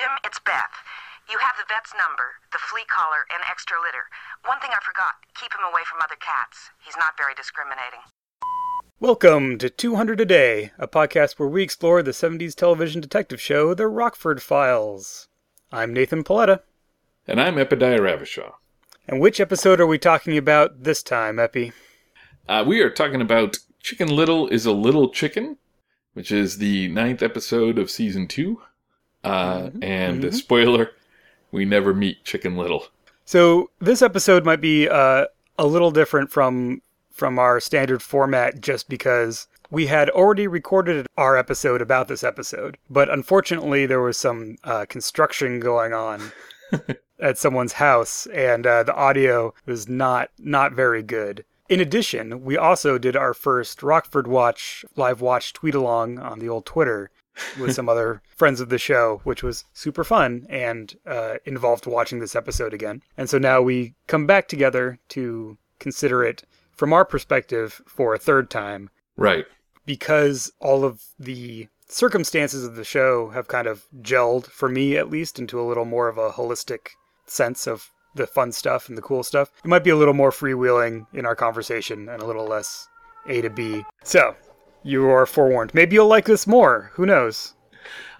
Jim, it's Beth. You have the vet's number, the flea collar, and extra litter. One thing I forgot keep him away from other cats. He's not very discriminating. Welcome to 200 a Day, a podcast where we explore the 70s television detective show, The Rockford Files. I'm Nathan Paletta. And I'm Epidiah Ravachol. And which episode are we talking about this time, Epi? Uh, we are talking about Chicken Little is a Little Chicken, which is the ninth episode of season two. Uh, mm-hmm. And mm-hmm. spoiler, we never meet Chicken Little. So this episode might be uh, a little different from from our standard format, just because we had already recorded our episode about this episode, but unfortunately there was some uh, construction going on at someone's house, and uh, the audio was not not very good. In addition, we also did our first Rockford Watch live watch tweet along on the old Twitter, with some other friends of the show, which was super fun and uh, involved watching this episode again. And so now we come back together to consider it from our perspective for a third time. Right. Because all of the circumstances of the show have kind of gelled, for me at least, into a little more of a holistic sense of the fun stuff and the cool stuff. It might be a little more freewheeling in our conversation and a little less A to B. So, you are forewarned. Maybe you'll like this more. Who knows?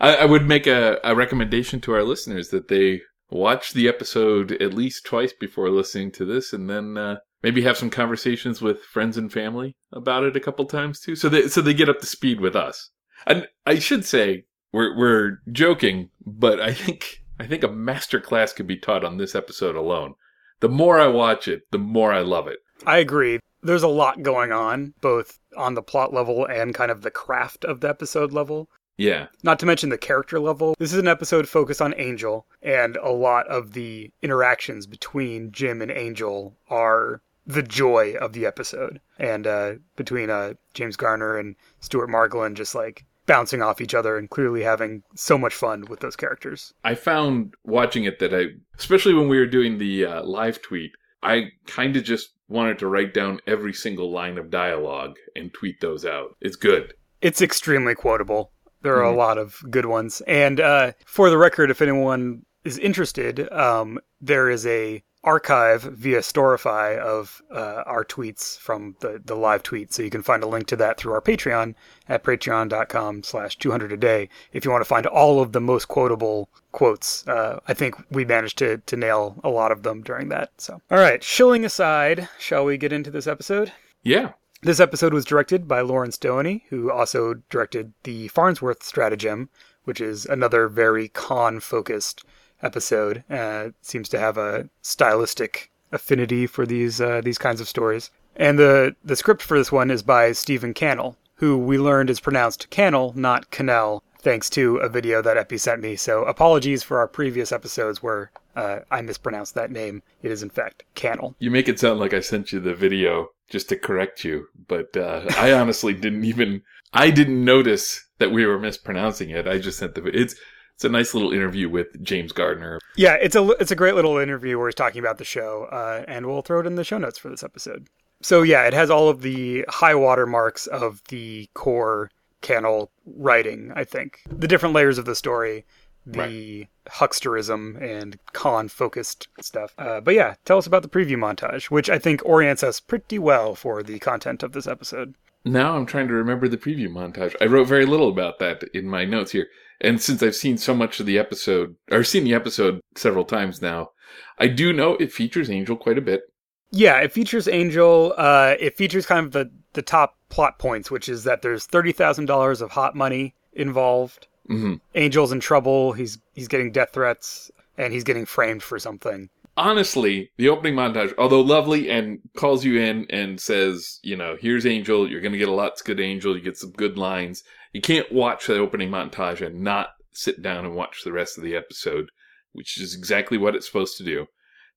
I, I would make a, a recommendation to our listeners that they watch the episode at least twice before listening to this, and then uh, maybe have some conversations with friends and family about it a couple times too, so they so they get up to speed with us. And I should say we're we're joking, but I think I think a master class could be taught on this episode alone. The more I watch it, the more I love it. I agree there's a lot going on, both on the plot level and kind of the craft of the episode level. Yeah. Not to mention the character level. This is an episode focused on Angel, and a lot of the interactions between Jim and Angel are the joy of the episode. And uh, between uh, James Garner and Stuart Margolin just like bouncing off each other and clearly having so much fun with those characters. I found watching it that I, especially when we were doing the uh, live tweet, I kind of just wanted to write down every single line of dialogue and tweet those out. It's good. It's extremely quotable. There are mm-hmm. a lot of good ones. And uh, for the record, if anyone is interested, um, there is a archive via Storify of uh, our tweets from the, the live tweet. So you can find a link to that through our Patreon at patreon.com slash 200 a day if you want to find all of the most quotable quotes. Uh, I think we managed to, to nail a lot of them during that. So, all right, shilling aside, shall we get into this episode? Yeah. This episode was directed by Lawrence Doheny, who also directed the Farnsworth Stratagem, which is another very con focused episode. Uh, seems to have a stylistic affinity for these uh, these kinds of stories. And the the script for this one is by Stephen Cannell, who we learned is pronounced Cannell, not Cannell, thanks to a video that Epi sent me. So apologies for our previous episodes where uh, I mispronounced that name. It is in fact Cannell. You make it sound like I sent you the video just to correct you, but uh, I honestly didn't even I didn't notice that we were mispronouncing it. I just sent the it's it's a nice little interview with James Garner. Yeah, it's a it's a great little interview where he's talking about the show, uh, and we'll throw it in the show notes for this episode. So yeah, it has all of the high water marks of the core Cannell writing. I think the different layers of the story, the right. hucksterism and con focused stuff. Uh, but yeah, tell us about the preview montage, which I think orients us pretty well for the content of this episode. Now I'm trying to remember the preview montage. I wrote very little about that in my notes here. And since I've seen so much of the episode, or seen the episode several times now, I do know it features Angel quite a bit. Yeah, it features Angel. Uh, it features kind of the, the top plot points, which is that there's thirty thousand dollars of hot money involved. Mm-hmm. Angel's in trouble. He's he's getting death threats, and he's getting framed for something. Honestly, the opening montage, although lovely and calls you in and says, you know, here's Angel. You're going to get a lot's good Angel. You get some good lines. You can't watch the opening montage and not sit down and watch the rest of the episode, which is exactly what it's supposed to do.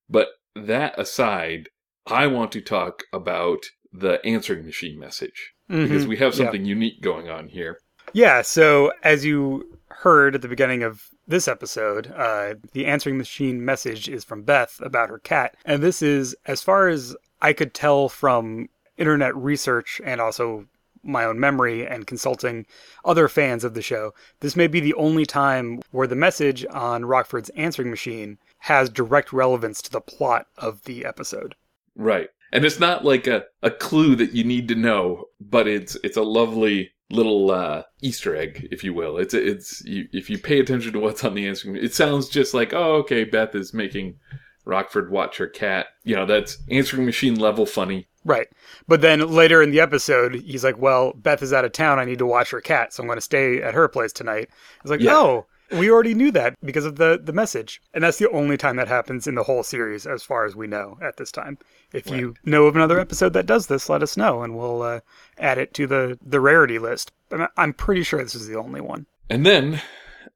But that aside, I want to talk about the answering machine message mm-hmm. because we have something yeah. unique going on here. Yeah, so as you heard at the beginning of this episode, uh, the answering machine message is from Beth about her cat. And this is, as far as I could tell from internet research and also my own memory and consulting other fans of the show, this may be the only time where the message on Rockford's answering machine has direct relevance to the plot of the episode. Right. And it's not like a, a clue that you need to know, but it's it's a lovely little uh, Easter egg, if you will. It's it's you, if you pay attention to what's on the answering, it sounds just like oh okay, Beth is making Rockford watch her cat. You know that's answering machine level funny. Right. But then later in the episode, he's like, well, Beth is out of town. I need to watch her cat, so I'm going to stay at her place tonight. It's like, Yeah. oh, we already knew that because of the, the message. And that's the only time that happens in the whole series, as far as we know at this time. If you know of another episode that does this, let us know, and we'll uh, add it to the, the rarity list. I'm pretty sure this is the only one. And then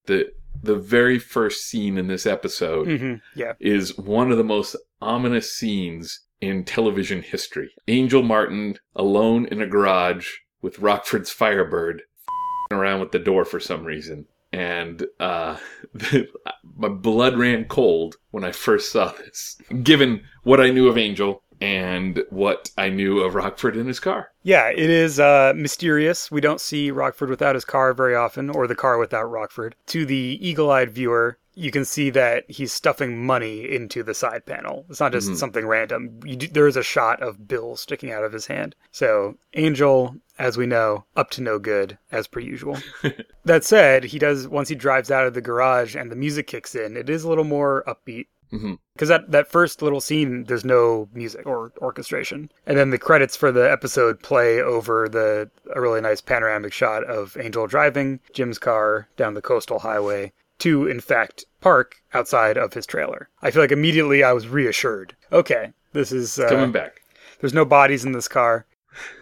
the the very first scene in this episode hmm Yeah. is one of the most ominous scenes in television history. Angel Martin alone in a garage with Rockford's Firebird around with the door for some reason. And uh, my blood ran cold when I first saw this, given what I knew of Angel and what I knew of Rockford in his car. Yeah, it is uh, mysterious. We don't see Rockford without his car very often, or the car without Rockford. To the eagle eyed viewer, you can see that he's stuffing money into the side panel. It's not just something random. You do, there is a shot of bills sticking out of his hand. So, Angel, as we know, up to no good, as per usual. that said, he does, once he drives out of the garage and the music kicks in, it is a little more upbeat hmm because that, that first little scene there's no music or orchestration and then the credits for the episode play over the a really nice panoramic shot of angel driving jim's car down the coastal highway to in fact park outside of his trailer i feel like immediately i was reassured okay this is uh, Coming back. there's no bodies in this car.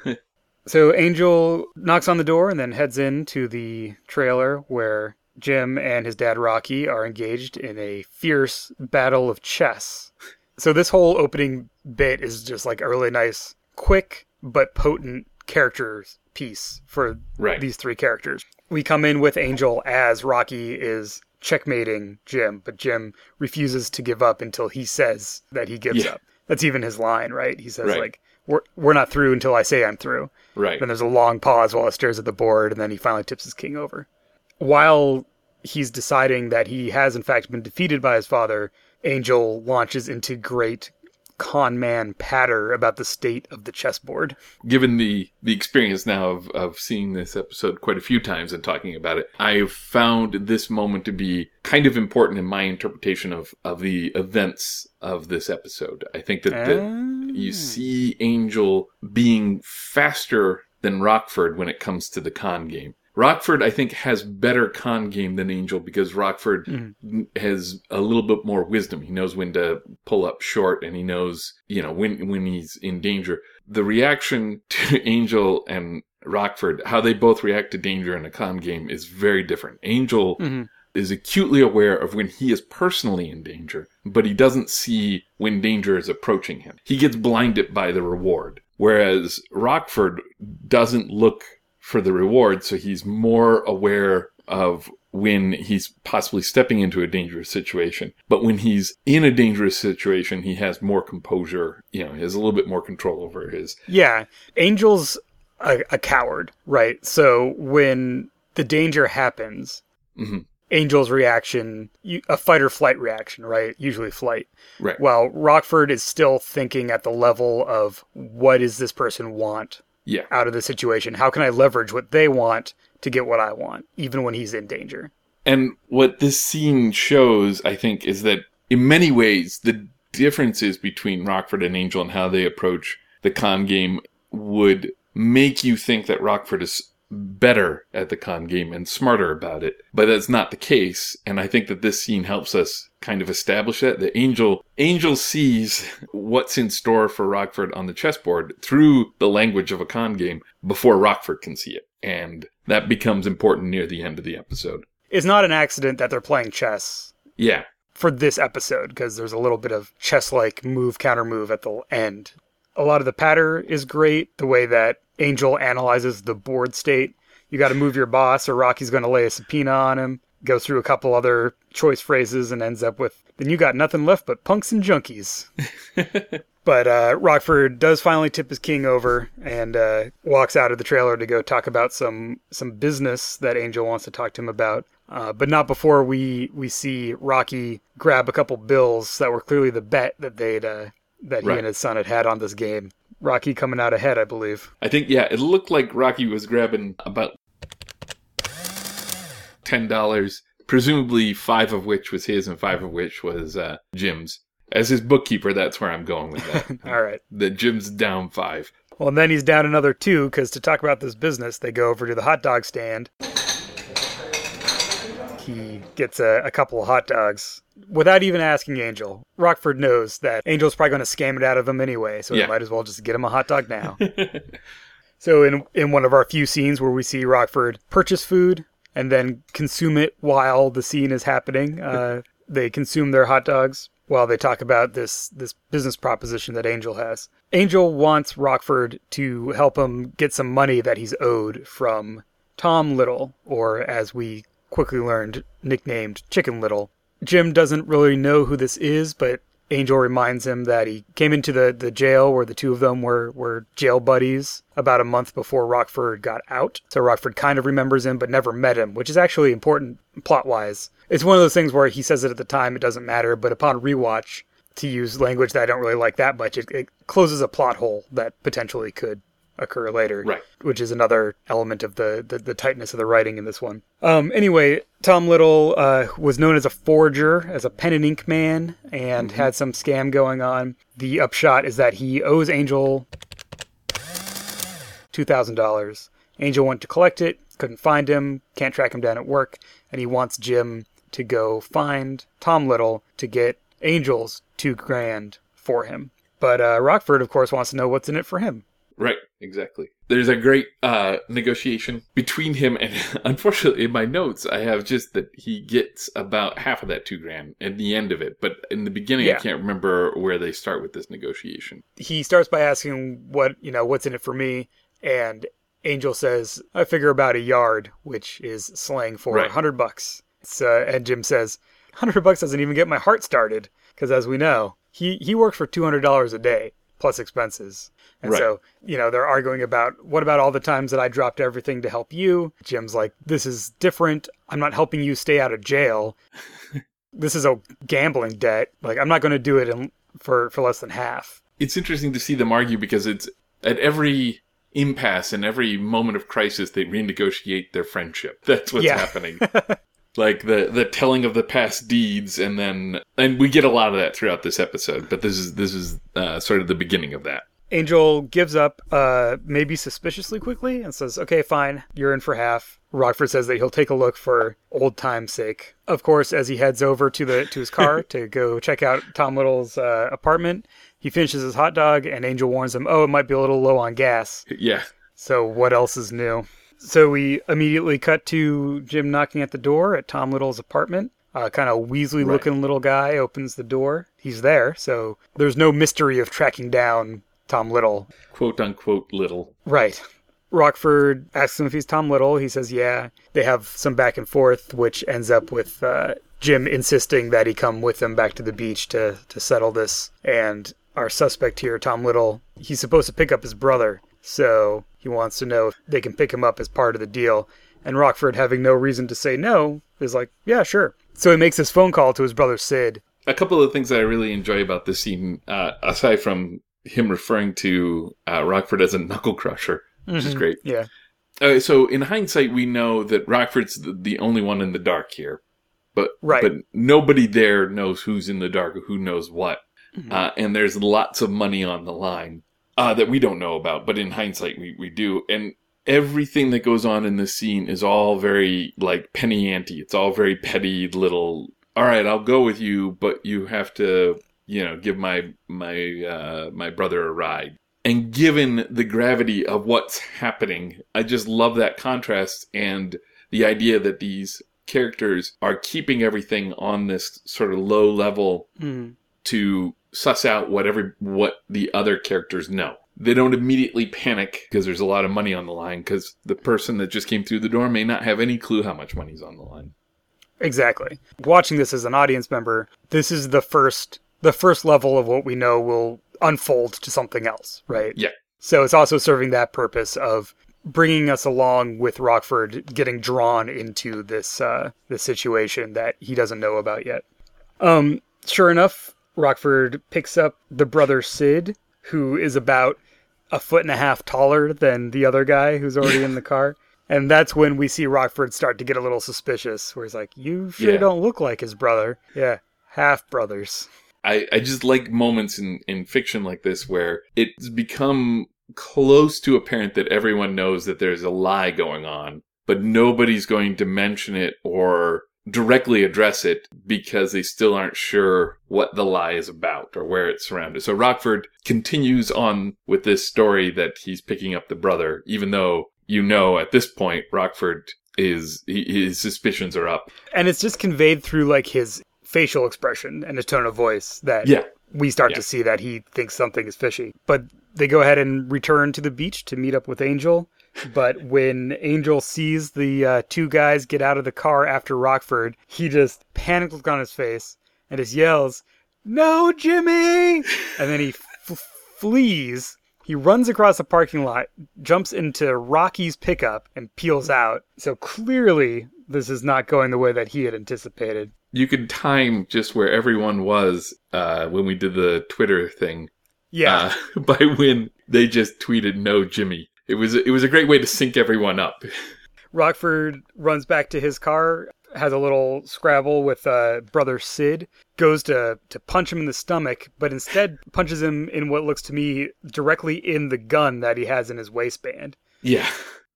so Angel knocks on the door and then heads into the trailer where Jim and his dad Rocky are engaged in a fierce battle of chess. So this whole opening bit is just like a really nice, quick but potent characters piece for Right. these three characters. We come in with Angel as Rocky is checkmating Jim, but Jim refuses to give up until he says that he gives Yeah. up. That's even his line, right? He says Right. like we're we're not through until I say I'm through. Right. Then there's a long pause while he stares at the board, and then he finally tips his king over. While he's deciding that he has in fact been defeated by his father, Angel launches into great con man patter about the state of the chessboard. given the the experience now of of seeing this episode quite a few times and talking about it, I've found this moment to be kind of important in my interpretation of of the events of this episode. I think that, that ah. you see Angel being faster than Rockford when it comes to the con game. Rockford, I think, has better con game than Angel because Rockford mm-hmm. has a little bit more wisdom. He knows when to pull up short and he knows, you know, when, when he's in danger. The reaction to Angel and Rockford, how they both react to danger in a con game is very different. Angel mm-hmm. is acutely aware of when he is personally in danger, but he doesn't see when danger is approaching him. He gets blinded by the reward. Whereas Rockford doesn't look for the reward, so he's more aware of when he's possibly stepping into a dangerous situation. But when he's in a dangerous situation, he has more composure, you know, he has a little bit more control over his. Yeah, Angel's a, a coward, right? So when the danger happens, Mhm. Angel's reaction, a fight or flight reaction, right? Usually flight. Right. While Rockford is still thinking at the level of what does this person want Yeah. out of the situation? How can I leverage what they want to get what I want, even when he's in danger? And what this scene shows, I think, is that in many ways, the differences between Rockford and Angel and how they approach the con game would make you think that Rockford is better at the con game and smarter about it. But that's not the case. And I think that this scene helps us kind of establish that. The Angel, Angel sees what's in store for Rockford on the chessboard through the language of a con game before Rockford can see it. And that becomes important near the end of the episode. It's not an accident that they're playing chess Yeah. for this episode because there's a little bit of chess like move counter move at the end. A lot of the patter is great. The way that Angel analyzes the board state. You got to move your boss or Rocky's going to lay a subpoena on him. goes through a couple other choice phrases and ends up with, then you got nothing left but punks and junkies. but uh, Rockford does finally tip his king over and uh, walks out of the trailer to go talk about some some business that Angel wants to talk to him about. Uh, but not before we we see Rocky grab a couple bills that were clearly the bet that they'd uh, that he Right. and his son had had on this game. Rocky coming out ahead, I believe. I think yeah, it looked like Rocky was grabbing about ten dollars, presumably five of which was his and five of which was uh, Jim's. As his bookkeeper, that's where I'm going with that. All right. the Jim's down five. Well, and then he's down another two because to talk about this business, they go over to the hot dog stand. He gets a, a couple of hot dogs without even asking Angel. Rockford knows that Angel's probably going to scam it out of him anyway, so Yeah. he might as well just get him a hot dog now. so, in in one of our few scenes where we see Rockford purchase food and then consume it while the scene is happening, uh, they consume their hot dogs while they talk about this this business proposition that Angel has. Angel wants Rockford to help him get some money that he's owed from Tom Little, or as we quickly learned, nicknamed Chicken Little. Jim doesn't really know who this is, but Angel reminds him that he came into the, the jail where the two of them were, were jail buddies about a month before Rockford got out. So Rockford kind of remembers him, but never met him, which is actually important plot wise. It's one of those things where he says it at the time, it doesn't matter, but upon rewatch, to use language that I don't really like that much, it, it closes a plot hole that potentially could occur later Right. which is another element of the, the, the tightness of the writing in this one. Um, anyway, Tom Little uh, was known as a forger, as a pen and ink man, and had some scam going on. The upshot is that he owes Angel $2,000. Angel went to collect it, couldn't find him, can't track him down at work, and he wants Jim to go find Tom Little to get Angel's two grand for him. But uh, Rockford, of course, wants to know what's in it for him. Right, exactly. There's a great uh, negotiation between him and, unfortunately, in my notes, I have just that he gets about half of that two grand at the end of it. But in the beginning, I can't remember where they start with this negotiation. he starts by asking what you know what's in it for me and angel says i figure about a yard which is slang for a Right. 100 bucks so, and jim says 100 bucks doesn't even get my heart started because as we know he he works for $200 a day plus expenses and Right. so you know they're arguing about what about all the times that i dropped everything to help you jim's like this is different i'm not helping you stay out of jail this is a gambling debt like i'm not going to do it in, for for less than half It's interesting to see them argue because it's at every impasse and every moment of crisis, they renegotiate their friendship. That's what's Yeah. happening. like the the telling of the past deeds, and then and we get a lot of that throughout this episode. But this is this is uh, sort of the beginning of that. Angel gives up, uh, maybe suspiciously quickly, and says, "Okay, fine, you're in for half." Rockford says that he'll take a look for old time's sake. Of course, as he heads over to the to his car to go check out Tom Little's uh, apartment, he finishes his hot dog, and Angel warns him, "Oh, it might be a little low on gas." Yeah, So what else is new? So we immediately cut to Jim knocking at the door at Tom Little's apartment. A kind of Weasley looking little guy opens the door. He's there, so there's no mystery of tracking down Tom Little. quote unquote little. Right. Rockford asks him if he's Tom Little. He says, yeah. They have some back and forth, which ends up with uh, Jim insisting that he come with them back to the beach to, to settle this. And our suspect here, Tom Little, he's supposed to pick up his brother. So he wants to know if they can pick him up as part of the deal. And Rockford, having no reason to say no, is like, yeah, sure. So he makes this phone call to his brother Sid. A couple of the things that I really enjoy about this scene, uh, aside from him referring to uh, Rockford as a knuckle crusher, which is great. Yeah. Uh, so in hindsight, we know that Rockford's the, only one in the dark here, but Right. but nobody there knows who's in the dark or who knows what, uh, and there's lots of money on the line uh, that we don't know about, but in hindsight, we we do, and everything that goes on in this scene is all very like penny ante. It's all very petty little. All right, I'll go with you, but you have to, you know, give my my uh, my brother a ride. And given the gravity of what's happening, I just love that contrast and the idea that these characters are keeping everything on this sort of low level Mm. to suss out what every what the other characters know. They don't immediately panic because there's a lot of money on the line because the person that just came through the door may not have any clue how much money's on the line. Exactly. Watching this as an audience member, this is the first the first level of what we know will unfold to something else, right? Yeah. So it's also serving that purpose of bringing us along with Rockford getting drawn into this uh, this situation that he doesn't know about yet. Um, sure enough, Rockford picks up the brother Sid, who is about a foot and a half taller than the other guy who's already in the car. And that's when we see Rockford start to get a little suspicious, where he's like, "You sure Yeah. don't look like his brother." Yeah, half brothers. I, I just like moments in, in fiction like this where it's become close to apparent that everyone knows that there's a lie going on, but nobody's going to mention it or directly address it because they still aren't sure what the lie is about or where it's surrounded. So Rockford continues on with this story that he's picking up the brother, even though you know at this point Rockford is his suspicions are up. And it's just conveyed through like his facial expression and his tone of voice that Yeah. we start Yeah. to see that he thinks something is fishy. But they go ahead and return to the beach to meet up with Angel. But when Angel sees the uh, two guys get out of the car after Rockford, he just panic look on his face and just yells, "No, Jimmy!" And then he f- flees. He runs across the parking lot, jumps into Rocky's pickup, and peels out. So clearly, this is not going the way that he had anticipated. You could time just where everyone was uh, when we did the Twitter thing Yeah. uh, by when they just tweeted "No, Jimmy." It was it was a great way to sync everyone up. Rockford runs back to his car, has a little scrabble with uh, brother Sid, goes to, to punch him in the stomach, but instead punches him in what looks to me directly in the gun that he has in his waistband, Yeah,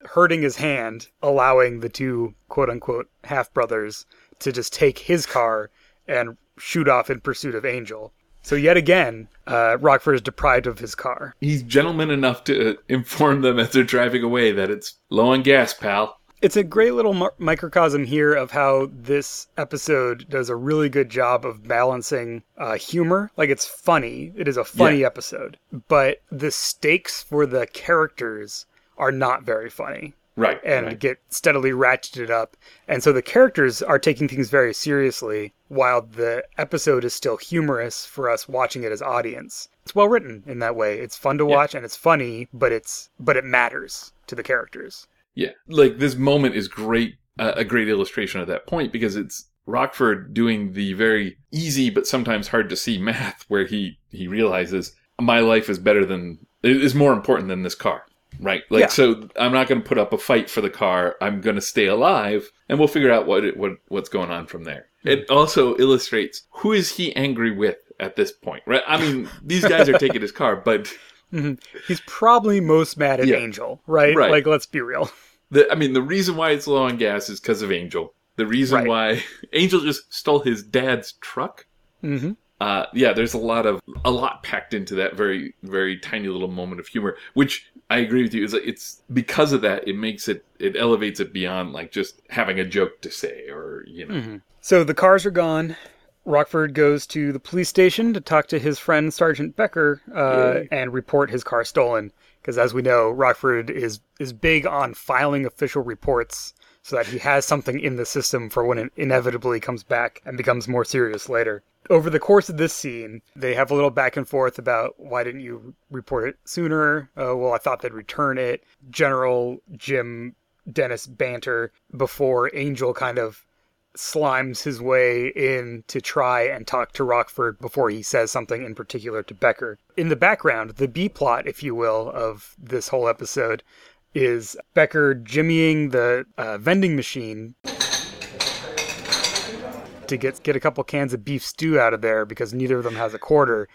hurting his hand, allowing the two quote unquote half brothers to just take his car and shoot off in pursuit of Angel. So, yet again, uh, Rockford is deprived of his car. he's gentleman enough to inform them as they're driving away that it's low on gas, pal. It's a great little mi- microcosm here of how this episode does a really good job of balancing uh, humor. Like it's funny, it is a funny Yeah. episode, but the stakes for the characters are not very funny Right, and right. get steadily ratcheted up. And so the characters are taking things very seriously while the episode is still humorous for us watching it as audience. It's well written in that way. It's fun to watch and it's funny, but it's but it matters to the characters. Yeah, like this moment is great, uh, a great illustration of that point because it's Rockford doing the very easy but sometimes hard to see math where he he realizes my life is better than is more important than this car. Right, like Yeah. so, I'm not going to put up a fight for the car. I'm going to stay alive, and we'll figure out what it, what what's going on from there. It also illustrates who is he angry with at this point, right? I mean, these guys are taking his car, but He's probably most mad at Yeah. Angel, right? Right. Like, let's be real. The, I mean, the reason why it's low on gas is because of Angel. The reason Right. why Angel just stole his dad's truck. hmm Uh, yeah, there's a lot of a lot packed into that very very tiny little moment of humor, which I agree with you. Is it's because of that it makes it it elevates it beyond like just having a joke to say or you know. So the cars are gone. Rockford goes to the police station to talk to his friend Sergeant Becker uh, and report his car stolen. Because as we know, Rockford is is big on filing official reports so that he has something in the system for when it inevitably comes back and becomes more serious later. Over the course of this scene, they have a little back and forth about why didn't you report it sooner? Uh, well, I thought they'd return it. General Jim Dennis banter before Angel kind of slimes his way in to try and talk to Rockford before he says something in particular to Becker. In the background, the B plot, if you will, of this whole episode is Becker jimmying the uh, vending machine to get get a couple cans of beef stew out of there because neither of them has a quarter,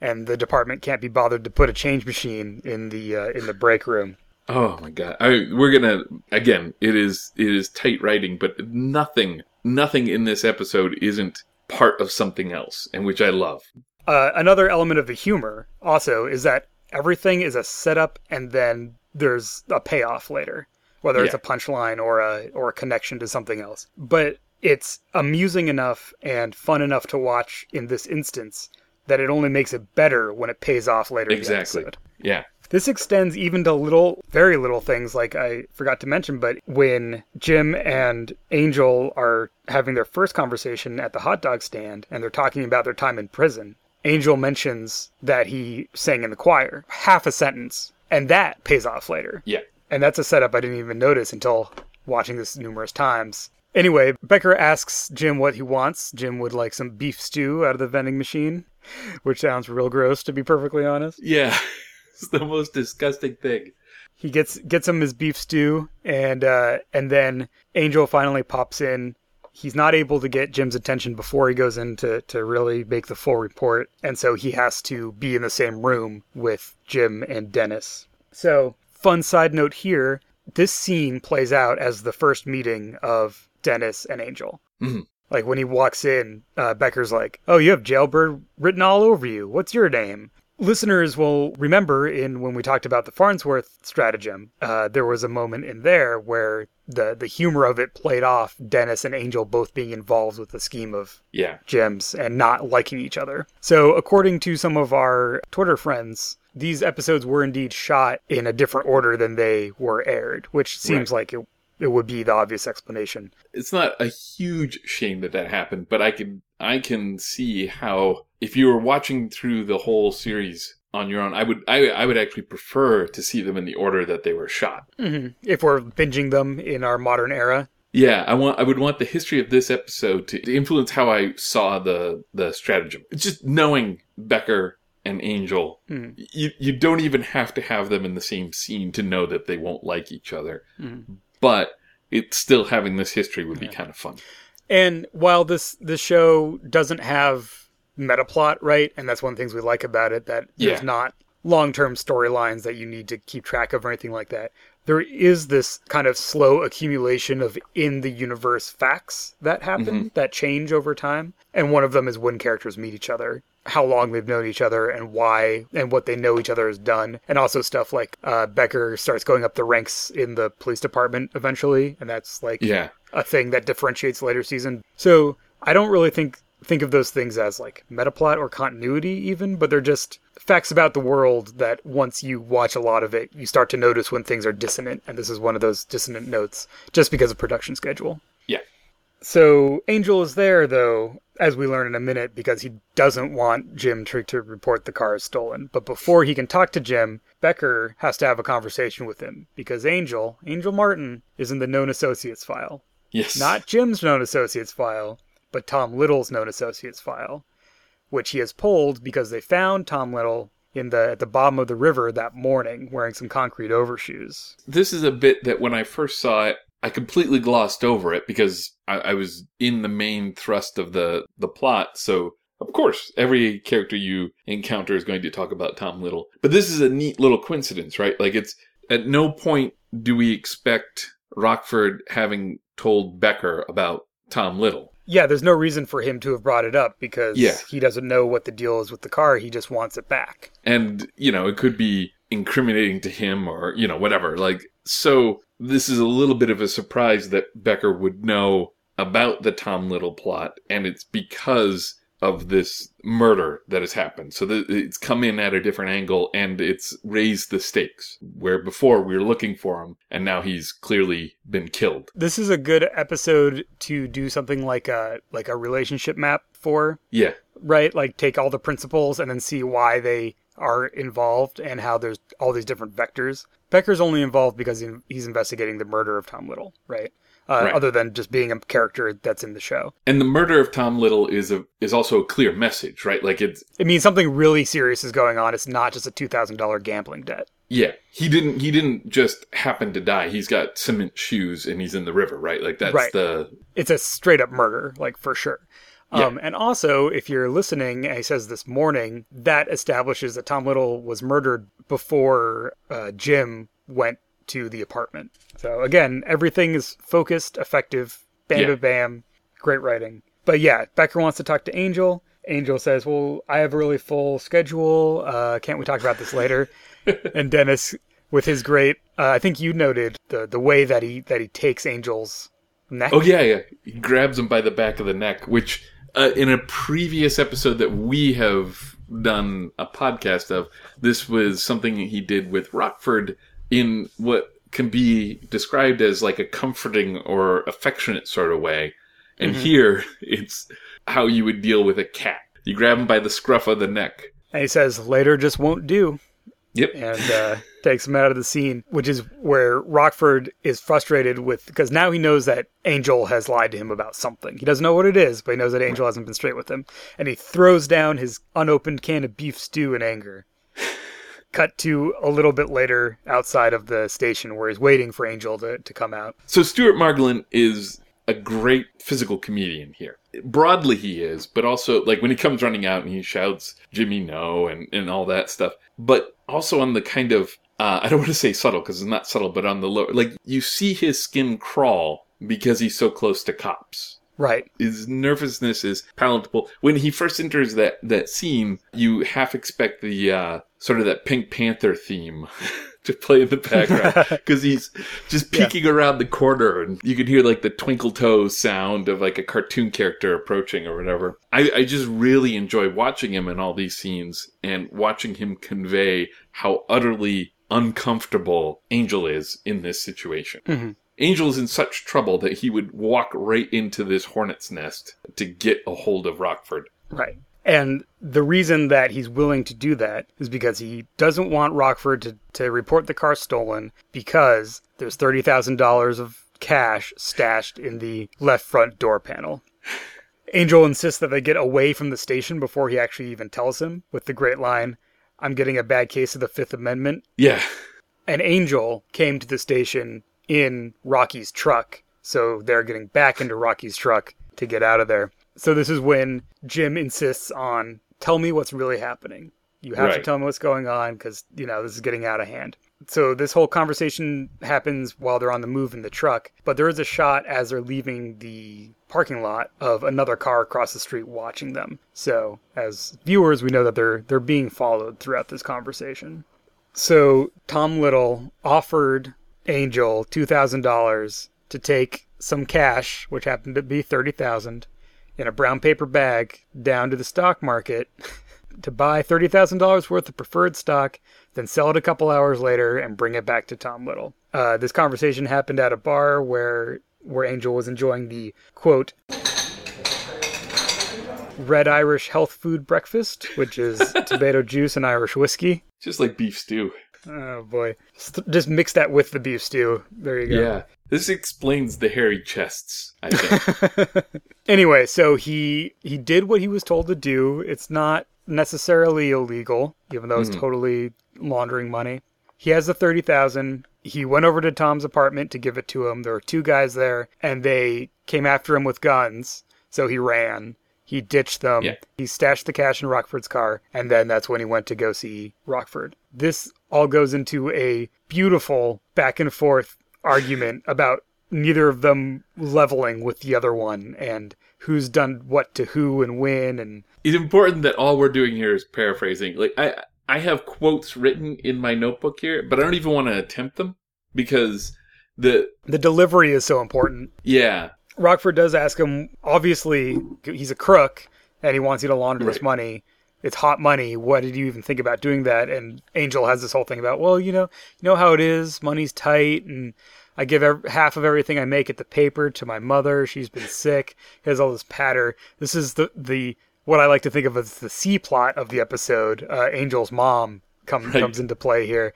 and the department can't be bothered to put a change machine in the uh, in the break room. Oh my god! I, we're gonna again. It is it is tight writing, but nothing nothing in this episode isn't part of something else, and which I love. Uh, another element of the humor also is that everything is a setup and then there's a payoff later, whether it's a punchline or a or a connection to something else. But it's amusing enough and fun enough to watch in this instance that it only makes it better when it pays off later in the Exactly. Yeah. This extends even to little, very little things like I forgot to mention, but when Jim and Angel are having their first conversation at the hot dog stand and they're talking about their time in prison, Angel mentions that he sang in the choir. Half a sentence. And that pays off later. Yeah. And that's a setup I didn't even notice until watching this numerous times. Anyway, Becker asks Jim what he wants. Jim would like some beef stew out of the vending machine, which sounds real gross to be perfectly honest. Yeah. it's the most disgusting thing. He gets gets him his beef stew and uh and then Angel finally pops in. He's not able to get Jim's attention before he goes in to, to really make the full report, and so he has to be in the same room with Jim and Dennis. So, fun side note here this scene plays out as the first meeting of Dennis and Angel. Mhm. Like when he walks in, uh, Becker's like, "Oh, you have Jailbird written all over you. What's your name?" Listeners will remember in when we talked about the Farnsworth stratagem, uh, there was a moment in there where the the humor of it played off Dennis and Angel both being involved with the scheme of Yeah. Gems and not liking each other. So, according to some of our Twitter friends, these episodes were indeed shot in a different order than they were aired, which seems like it, it would be the obvious explanation. It's not a huge shame that that happened, but I can I can see how if you were watching through the whole series on your own, I would I, I would actually prefer to see them in the order that they were shot. Mm-hmm. If we're binging them in our modern era, Yeah, I want I would want the history of this episode to influence how I saw the the stratagem. Just knowing Becker and Angel, mm-hmm. you you don't even have to have them in the same scene to know that they won't like each other. Mm-hmm. But it's still having this history would be kind of fun. And while this this show doesn't have meta plot, right, and that's one of the things we like about it that there's not long term storylines that you need to keep track of or anything like that. There is this kind of slow accumulation of in the universe facts that happen mm-hmm. that change over time, and one of them is when characters meet each other, how long they've known each other, and why, and what they know each other has done, and also stuff like uh, Becker starts going up the ranks in the police department eventually, and that's like Yeah. a thing that differentiates later season. So I don't really think think of those things as like metaplot or continuity even, but they're just facts about the world that once you watch a lot of it, you start to notice when things are dissonant, and this is one of those dissonant notes just because of production schedule. Yeah. So Angel is there though, as we learn in a minute, because he doesn't want Jim to, to report the car is stolen. But before he can talk to Jim, Becker has to have a conversation with him because Angel, Angel Martin, is in the known associates file. Yes. Not Jim's known associates file, but Tom Little's known associates file, which he has pulled because they found Tom Little in the at the bottom of the river that morning wearing some concrete overshoes. this is a bit that when I first saw it, I completely glossed over it because I, I was in the main thrust of the the plot. So of course, every character you encounter is going to talk about Tom Little. But this is a neat little coincidence, right? Like it's at no point do we expect Rockford having told Becker about Tom Little. Yeah, there's no reason for him to have brought it up because Yeah. he doesn't know what the deal is with the car. He just wants it back. and you know it could be incriminating to him or you know whatever like so this is a little bit of a surprise that becker would know about the tom little plot and it's because of this murder that has happened. So it's come in at a different angle and it's raised the stakes where before we were looking for him and now he's clearly been killed. This is a good episode to do something like a like a relationship map for, yeah. Right? Like take all the principles and then see why they are involved and how there's all these different vectors. Becker's only involved because he- he's investigating the murder of Tom Little, right? Uh, Right. Other than just being a character that's in the show. and the murder of tom little is a is also a clear message right like it's It means something really serious is going on. It's not just a two thousand dollar gambling debt. Yeah, he didn't. He didn't just happen to die. He's got cement shoes and he's in the river, right? Like that's Right. the It's a straight up murder, like for sure. Um, and also, if you're listening, he says this morning, that establishes that Tom Little was murdered before uh, Jim went to the apartment. So again, everything is focused, effective, bam, Yeah. bam, bam, great writing. But yeah, Becker wants to talk to Angel. Angel says, "Well, I have a really full schedule. Uh, can't we talk about this later?" and Dennis, with his great, uh, I think you noted the the way that he that he takes Angel's neck. oh yeah, yeah. He grabs him by the back of the neck, which uh, in a previous episode that we have done a podcast of. This was something he did with Rockford in what can be described as like a comforting or affectionate sort of way. And here, it's how you would deal with a cat. You grab him by the scruff of the neck. And he says, later just won't do. Yep. and uh, takes him out of the scene, which is where Rockford is frustrated with because now he knows that Angel has lied to him about something. He doesn't know what it is, but he knows that Angel hasn't been straight with him, and he throws down his unopened can of beef stew in anger. Cut to a little bit later outside of the station where he's waiting for Angel to, to come out. So Stuart Margolin is a great physical comedian here. Broadly he is, but also like when he comes running out and he shouts Jimmy no and, and all that stuff. But also on the kind of uh, I don't want to say subtle because it's not subtle, but on the low like you see his skin crawl because he's so close to cops. Right. His nervousness is palatable. When he first enters that, that scene, you half expect the uh, sort of that Pink Panther theme to play in the background because he's just peeking around the corner and you can hear like the twinkle toes sound of like a cartoon character approaching or whatever. I, I just really enjoy watching him in all these scenes and watching him convey how utterly uncomfortable Angel is in this situation. Mm-hmm. Angel is in such trouble that he would walk right into this hornet's nest to get a hold of Rockford. Right. And the reason that he's willing to do that is because he doesn't want Rockford to, to report the car stolen because there's $30,000 of cash stashed in the left front door panel. Angel insists that they get away from the station before he actually even tells him with the great line, I'm getting a bad case of the Fifth Amendment. Yeah. And Angel came to the station in Rocky's truck, so they're getting back into Rocky's truck to get out of there. So this is when Jim insists on, tell me what's really happening. You have to tell me what's going on because, you know, this is getting out of hand. So this whole conversation happens while they're on the move in the truck, but there is a shot as they're leaving the parking lot of another car across the street watching them. So as viewers, we know that they're they're being followed throughout this conversation. So Tom Little offered Angel two thousand dollars to take some cash, which happened to be thirty thousand, in a brown paper bag down to the stock market to buy thirty thousand dollars worth of preferred stock, then sell it a couple hours later and bring it back to Tom Little. Uh, this conversation happened at a bar where where Angel was enjoying the quote Red Irish health food breakfast, which is tomato juice and Irish whiskey. Just like beef stew. Oh boy. Just- mix that with the beef stew. There you go. Yeah. This explains the hairy chests, I think. Anyway, so he he did what he was told to do. It's not necessarily illegal, even though it's hmm. totally laundering money. He has the thirty thousand. He went over to Tom's apartment to give it to him. There were two guys there, and they came after him with guns. So he ran. He ditched them. Yeah. He stashed the cash in Rockford's car, and then that's when he went to go see Rockford. This all goes into a beautiful back and forth argument about neither of them leveling with the other one and who's done what to who and when and it's important that all we're doing here is paraphrasing. Like I I have quotes written in my notebook here, but I don't even want to attempt them because the the delivery is so important. yeah, Rockford does ask him obviously he's a crook and he wants you to launder this money. It's hot money. What did you even think about doing that? And Angel has this whole thing about, well, you know, you know how it is. Money's tight, and I give ev- half of everything I make at the paper to my mother. She's been sick. He has all this patter. This is the the what I like to think of as the C plot of the episode. Uh, Angel's mom come, Right. comes into play here.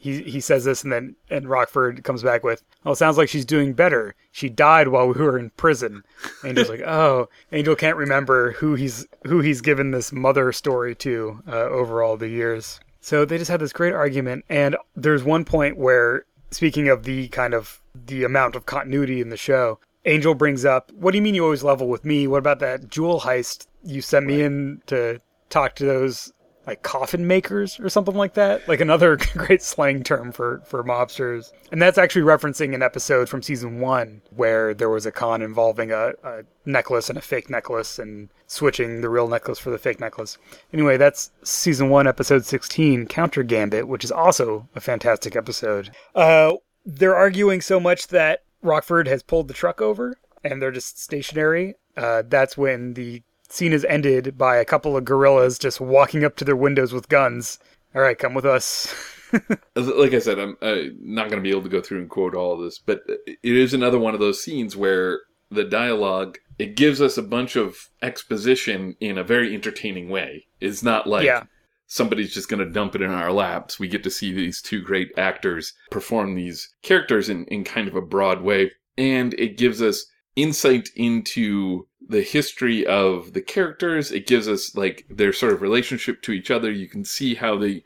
He he says this, and then and Rockford comes back with, "Oh, it sounds like she's doing better. She died while we were in prison." Angel's like, "Oh, Angel can't remember who he's who he's given this mother story to uh, over all the years." So they just had this great argument, and there's one point where, speaking of the kind of the amount of continuity in the show, Angel brings up, "What do you mean you always level with me? What about that jewel heist you sent me in to talk to those like coffin makers or something like that? Like another great slang term for for mobsters." And that's actually referencing an episode from season one where there was a con involving a, a necklace and a fake necklace and switching the real necklace for the fake necklace. Anyway, that's season one, episode sixteen, Counter Gambit, which is also a fantastic episode. Uh, they're arguing so much that Rockford has pulled the truck over and they're just stationary. Uh, that's when the scene is ended by a couple of gorillas just walking up to their windows with guns. All right, come with us. like I said, I'm uh, not going to be able to go through and quote all of this, but it is another one of those scenes where the dialogue it gives us a bunch of exposition in a very entertaining way. It's not like Yeah. somebody's just going to dump it in our laps. We get to see these two great actors perform these characters in, in kind of a broad way. And it gives us insight into the history of the characters. It gives us like their sort of relationship to each other. You can see how they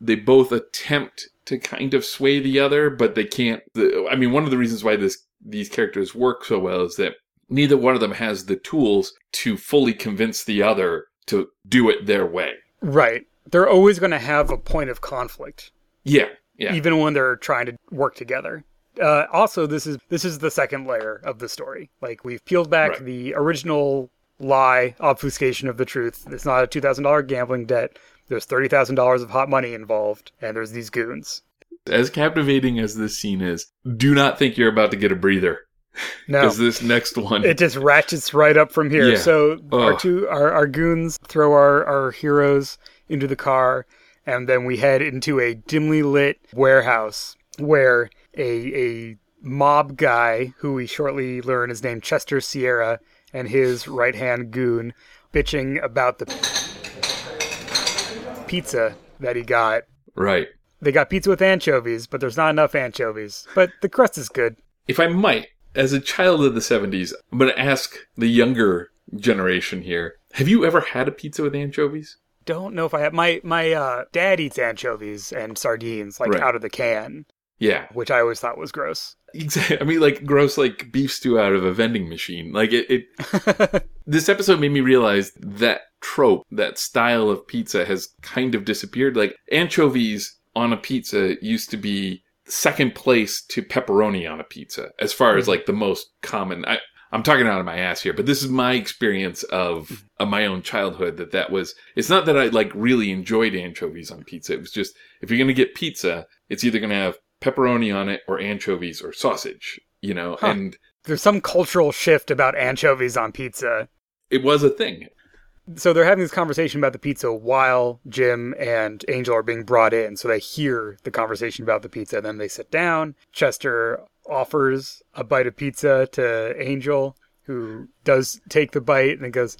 they both attempt to kind of sway the other, but they can't. The, I mean, one of the reasons why this these characters work so well is that neither one of them has the tools to fully convince the other to do it their way. Right. They're always going to have a point of conflict, Yeah, yeah, even when they're trying to work together. Uh, also, this is this is the second layer of the story. Like we've peeled back Right. the original lie, obfuscation of the truth. It's not a two thousand dollar gambling debt. There's thirty thousand dollars of hot money involved, and there's these goons. As captivating as this scene is, do not think you're about to get a breather No, because this next one, it just ratchets right up from here. Yeah. So our two our, our goons throw our, our heroes into the car, and then we head into a dimly lit warehouse where a a mob guy who we shortly learn is named Chester Sierra and his right hand goon bitching about the pizza that he got. right? They got pizza with anchovies, but there's not enough anchovies. But the crust is good. If I might, as a child of the 70s, I'm going to ask the younger generation here have you ever had a pizza with anchovies? don't know if I have my my uh, dad eats anchovies and sardines like Right. out of the can, Yeah. which I always thought was gross. Exactly. I mean, like gross, like beef stew out of a vending machine. Like it, it. this episode made me realize that trope, that style of pizza, has kind of disappeared. Like anchovies on a pizza used to be second place to pepperoni on a pizza, as far as mm-hmm. like the most common. I, I'm talking out of my ass here, but this is my experience of, mm-hmm. of my own childhood. That that was. It's not that I like really enjoyed anchovies on pizza. It was just if you're gonna get pizza, it's either gonna have pepperoni on it or anchovies or sausage. You know, Huh. and There's some cultural shift about anchovies on pizza. it was a thing. So they're having this conversation about the pizza while Jim and Angel are being brought in. So they hear the conversation about the pizza. Then they sit down. Chester offers a bite of pizza to Angel, who does take the bite and goes,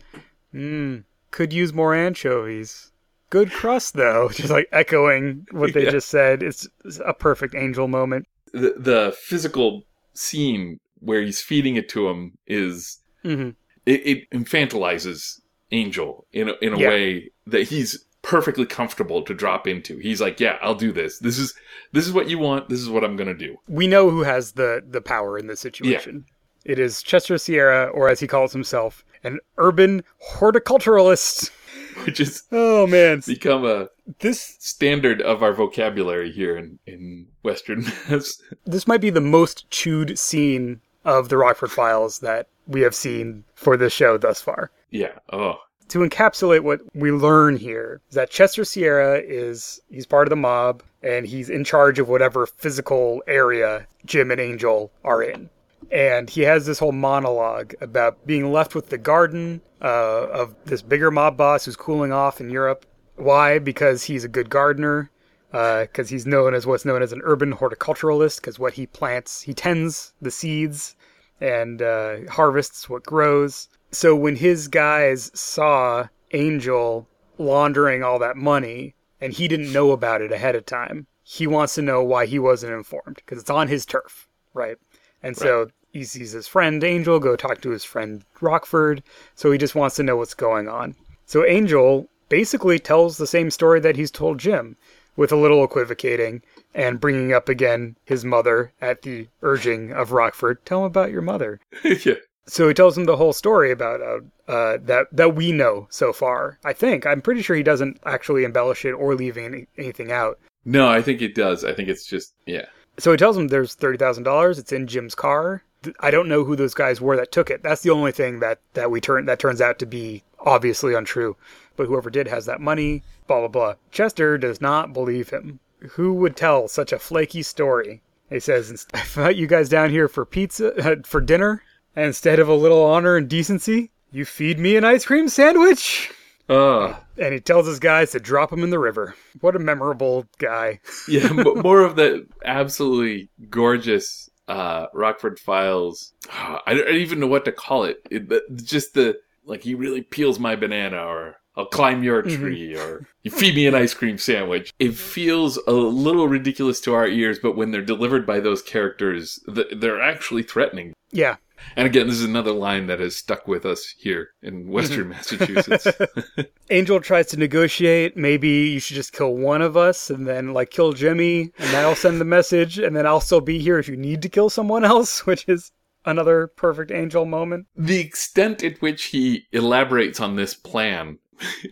Mmm, could use more anchovies. Good crust, though. Just like echoing what they Yeah. just said. It's, it's a perfect Angel moment. The the physical scene where he's feeding it to him is hmm it, it infantilizes Angel in a, in a Yeah. way that he's perfectly comfortable to drop into. He's like, "Yeah, I'll do this. This is this is what you want. This is what I'm gonna do." We know who has the, the power in this situation. It is Chester Sierra, or as he calls himself, an urban horticulturalist. Which has Oh man, become a this standard of our vocabulary here in in Western Mass. this might be the most chewed scene of the Rockford Files that we have seen for this show thus far. yeah. Oh, To encapsulate what we learn here is that Chester Sierra is he's part of the mob and he's in charge of whatever physical area Jim and Angel are in. And he has this whole monologue about being left with the garden uh, of this bigger mob boss who's cooling off in Europe. Why? Because he's a good gardener. Because he's known as what's known as an urban horticulturalist. Because what he plants, he tends the seeds and uh, harvests what grows. So when his guys saw Angel laundering all that money and he didn't know about it ahead of time, he wants to know why he wasn't informed because it's on his turf, right? And so he sees his friend Angel go talk to his friend Rockford, so he just wants to know what's going on. So Angel basically tells the same story that he's told Jim, with a little equivocating and bringing up again his mother at the urging of Rockford. Tell him about your mother. yeah. So he tells him the whole story about uh, uh, that that we know so far. I think I'm pretty sure he doesn't actually embellish it or leave any, anything out. No, I think it does. I think it's just yeah. So he tells him there's thirty thousand dollars. It's in Jim's car. I don't know who those guys were that took it. That's the only thing that that we turn that turns out to be obviously untrue. But whoever did has that money. Blah blah blah. Chester does not believe him. Who would tell such a flaky story? He says, "I brought you guys down here for pizza uh, for dinner instead of a little honor and decency." You feed me an ice cream sandwich? Uh, And he tells his guys to drop him in the river. What a memorable guy. yeah, m- more of the absolutely gorgeous uh, Rockford Files. I don't even know what to call it. it just the like he really peels my banana, or I'll climb your tree, or you feed me an ice cream sandwich. It feels a little ridiculous to our ears, but when they're delivered by those characters, th- they're actually threatening. Yeah. And again, this is another line that has stuck with us here in Western Massachusetts. Angel tries to negotiate. Maybe you should just kill one of us and then, like, kill Jimmy, and that'll send the message, and then I'll still be here if you need to kill someone else, which is another perfect Angel moment. the extent at which he elaborates on this plan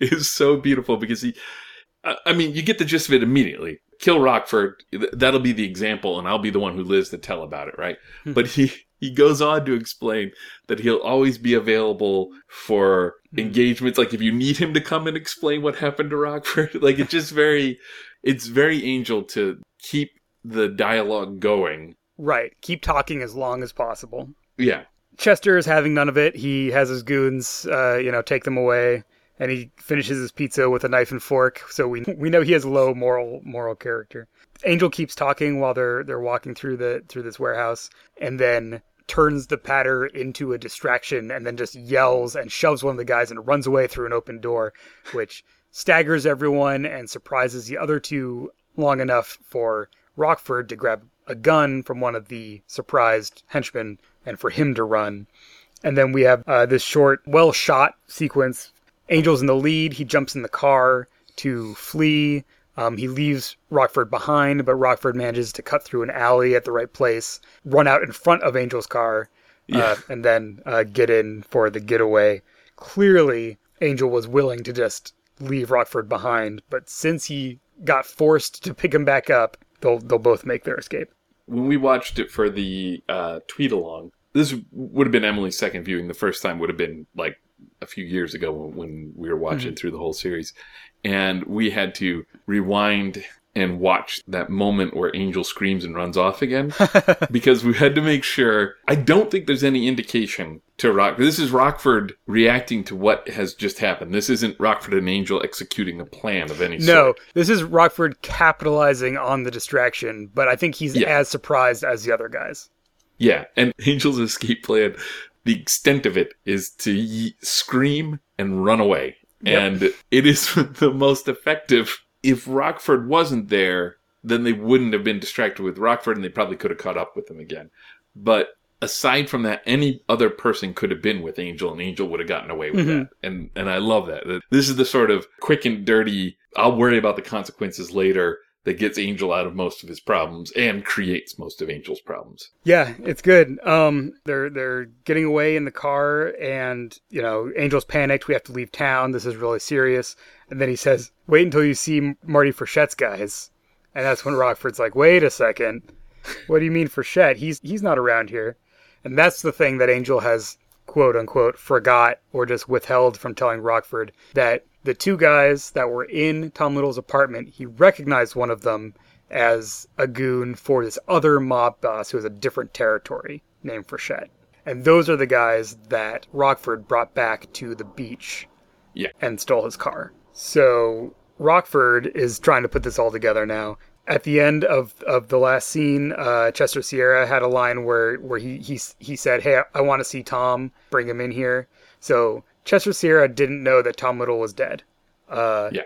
is so beautiful because he, I I mean, you get the gist of it immediately. Kill Rockford. That'll be the example, and I'll be the one who lives to tell about it, right? Hmm. but he he goes on to explain that he'll always be available for engagements. Like if you need him to come and explain what happened to Rockford, like it's just very, it's very angel to keep the dialogue going. Right. Keep talking as long as possible. Yeah, Chester is having none of it. He has his goons, uh, you know, take them away, and he finishes his pizza with a knife and fork. So we we know he has low moral moral character. Angel keeps talking while they're they're walking through the through this warehouse, and then turns the patter into a distraction, and then just yells and shoves one of the guys and runs away through an open door, which staggers everyone and surprises the other two long enough for Rockford to grab a gun from one of the surprised henchmen and for him to run. And then we have uh, this short, well shot sequence. Angel's in the lead. He jumps in the car to flee. Um, he leaves Rockford behind, but Rockford manages to cut through an alley at the right place, run out in front of Angel's car, uh, Yeah. and then uh, get in for the getaway. Clearly, Angel was willing to just leave Rockford behind, but since he got forced to pick him back up, they'll they'll both make their escape. when we watched it for the uh, tweet along, this would have been Emily's second viewing. The first time would have been like a few years ago when, when we were watching through the whole series, and we had to rewind and watch that moment where Angel screams and runs off again because we had to make sure. I don't think there's any indication to Rock. This is Rockford reacting to what has just happened. This isn't Rockford and Angel executing a plan of any No, sort. No, this is Rockford capitalizing on the distraction, but I think he's Yeah. as surprised as the other guys. Yeah, and Angel's escape plan, the extent of it is to ye- scream and run away. Yep. And it is the most effective. If Rockford wasn't there, then they wouldn't have been distracted with Rockford and they probably could have caught up with him again. But aside from that, any other person could have been with Angel and Angel would have gotten away with Mhm. that. And, and I love. That This is the sort of quick and dirty, I'll worry about the consequences later that gets Angel out of most of his problems and creates most of Angel's problems. Yeah, it's good. Um, they're they're getting away in the car, and you know, Angel's panicked. We have to leave town. This is really serious. And then he says, "Wait until you see Marty Frechette's guys." And that's when Rockford's like, "Wait a second, what do you mean Frechette? He's he's not around here." And that's the thing that Angel has quote unquote forgot or just withheld from telling Rockford that the two guys that were in Tom Little's apartment, he recognized one of them as a goon for this other mob boss who has a different territory named Frechette. And those are the guys that Rockford brought back to the beach Yeah. and stole his car. So Rockford is trying to put this all together now. At the end of, of the last scene, uh, Chester Sierra had a line where, where he, he, he said, Hey, I want to see Tom, bring him in here. So Chester Sierra didn't know that Tom Little was dead. Uh, Yeah.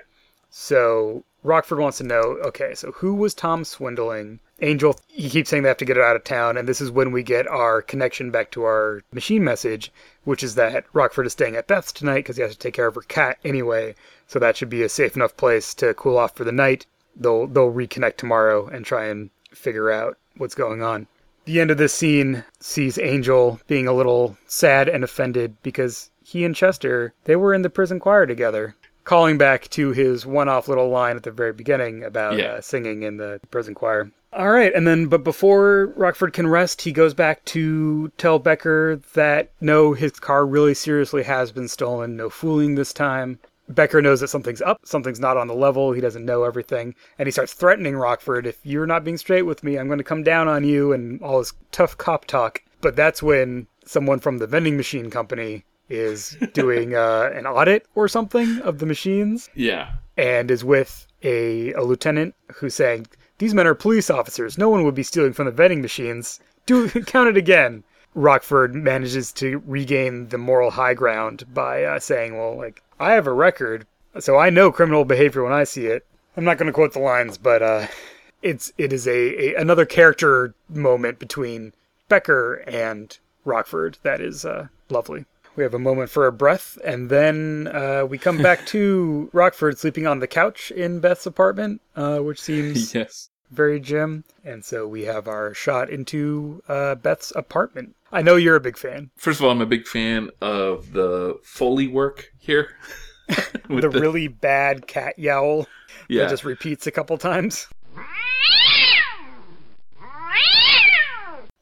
so Rockford wants to know, okay, so who was Tom swindling? Angel, he keeps saying they have to get it out of town, and this is when we get our connection back to our machine message, which is that Rockford is staying at Beth's tonight because he has to take care of her cat anyway. So that should be a safe enough place to cool off for the night. They'll they'll reconnect tomorrow and try and figure out what's going on. The end of this scene sees Angel being a little sad and offended because he and Chester they were in the prison choir together, calling back to his one-off little line at the very beginning about Yeah. uh, singing in the prison choir. All right, and then but before Rockford can rest, he goes back to tell Becker that no, his car really seriously has been stolen. No fooling this time. Becker knows that something's up, something's not on the level. He doesn't know everything, and he starts threatening Rockford. If you're not being straight with me, I'm going to come down on you, and all this tough cop talk. But that's when someone from the vending machine company is doing uh, an audit or something of the machines Yeah. and is with a, a lieutenant who's saying, These men are police officers. No one would be stealing from the vending machines. Do count it again. Rockford manages to regain the moral high ground by uh, saying, Well, like, I have a record, so I know criminal behavior when I see it. I'm not going to quote the lines, but uh, it's it is a, a another character moment between Becker and Rockford that is uh, lovely. We have a moment for a breath, and then uh, we come back to Rockford sleeping on the couch in Beth's apartment, uh, which seems Yes. very Jim. And so we have our shot into uh, Beth's apartment. I know you're a big fan. First of all, I'm a big fan of the Foley work here. With The, really bad cat yowl yeah. that just repeats a couple times.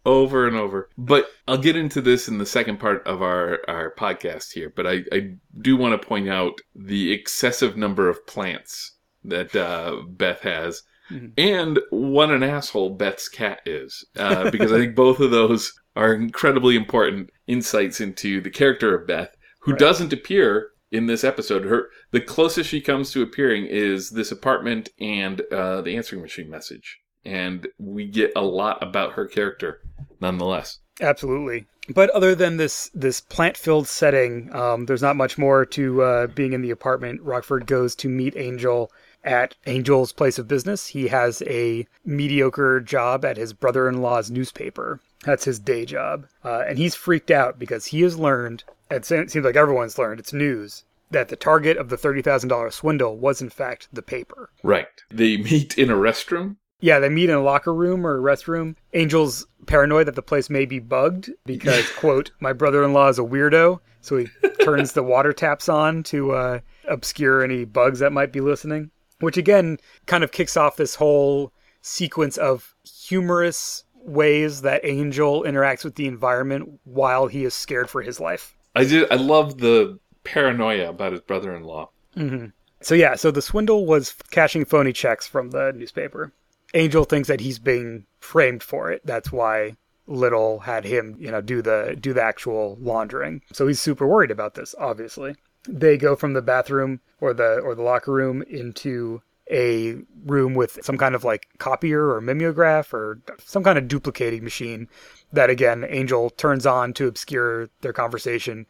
Over and over. But I'll get into this in the second part of our, our podcast here. But I, I do want to point out the excessive number of plants that uh, Beth has. Mhm. And what an asshole Beth's cat is. Uh, because I think both of those are incredibly important insights into the character of Beth, who Right. doesn't appear in this episode. Her the closest she comes to appearing is this apartment and uh, the answering machine message, and we get a lot about her character, nonetheless. Absolutely. But other than this this plant filled setting, um, there's not much more to uh, being in the apartment. Rockford goes to meet Angel at Angel's place of business. He has a mediocre job at his brother in law's newspaper. That's his day job. Uh, and he's freaked out because he has learned, it seems like everyone's learned, it's news, that the target of the $30,000 swindle was in fact the paper. Right. They meet in a restroom. Yeah, they meet in a locker room or a restroom. Angel's paranoid that the place may be bugged because, quote, my brother in law is a weirdo. So he turns the water taps on to uh, obscure any bugs that might be listening. Which again kind of kicks off this whole sequence of humorous ways that Angel interacts with the environment while he is scared for his life. I did. I love the paranoia about his brother-in-law. So yeah, so the swindle was cashing phony checks from the newspaper. Angel thinks that he's being framed for it. That's why Little had him, you know, do the do the actual laundering. So he's super worried about this, obviously. They go from the bathroom or the or the locker room into a room with some kind of like copier or mimeograph or some kind of duplicating machine that again Angel turns on to obscure their conversation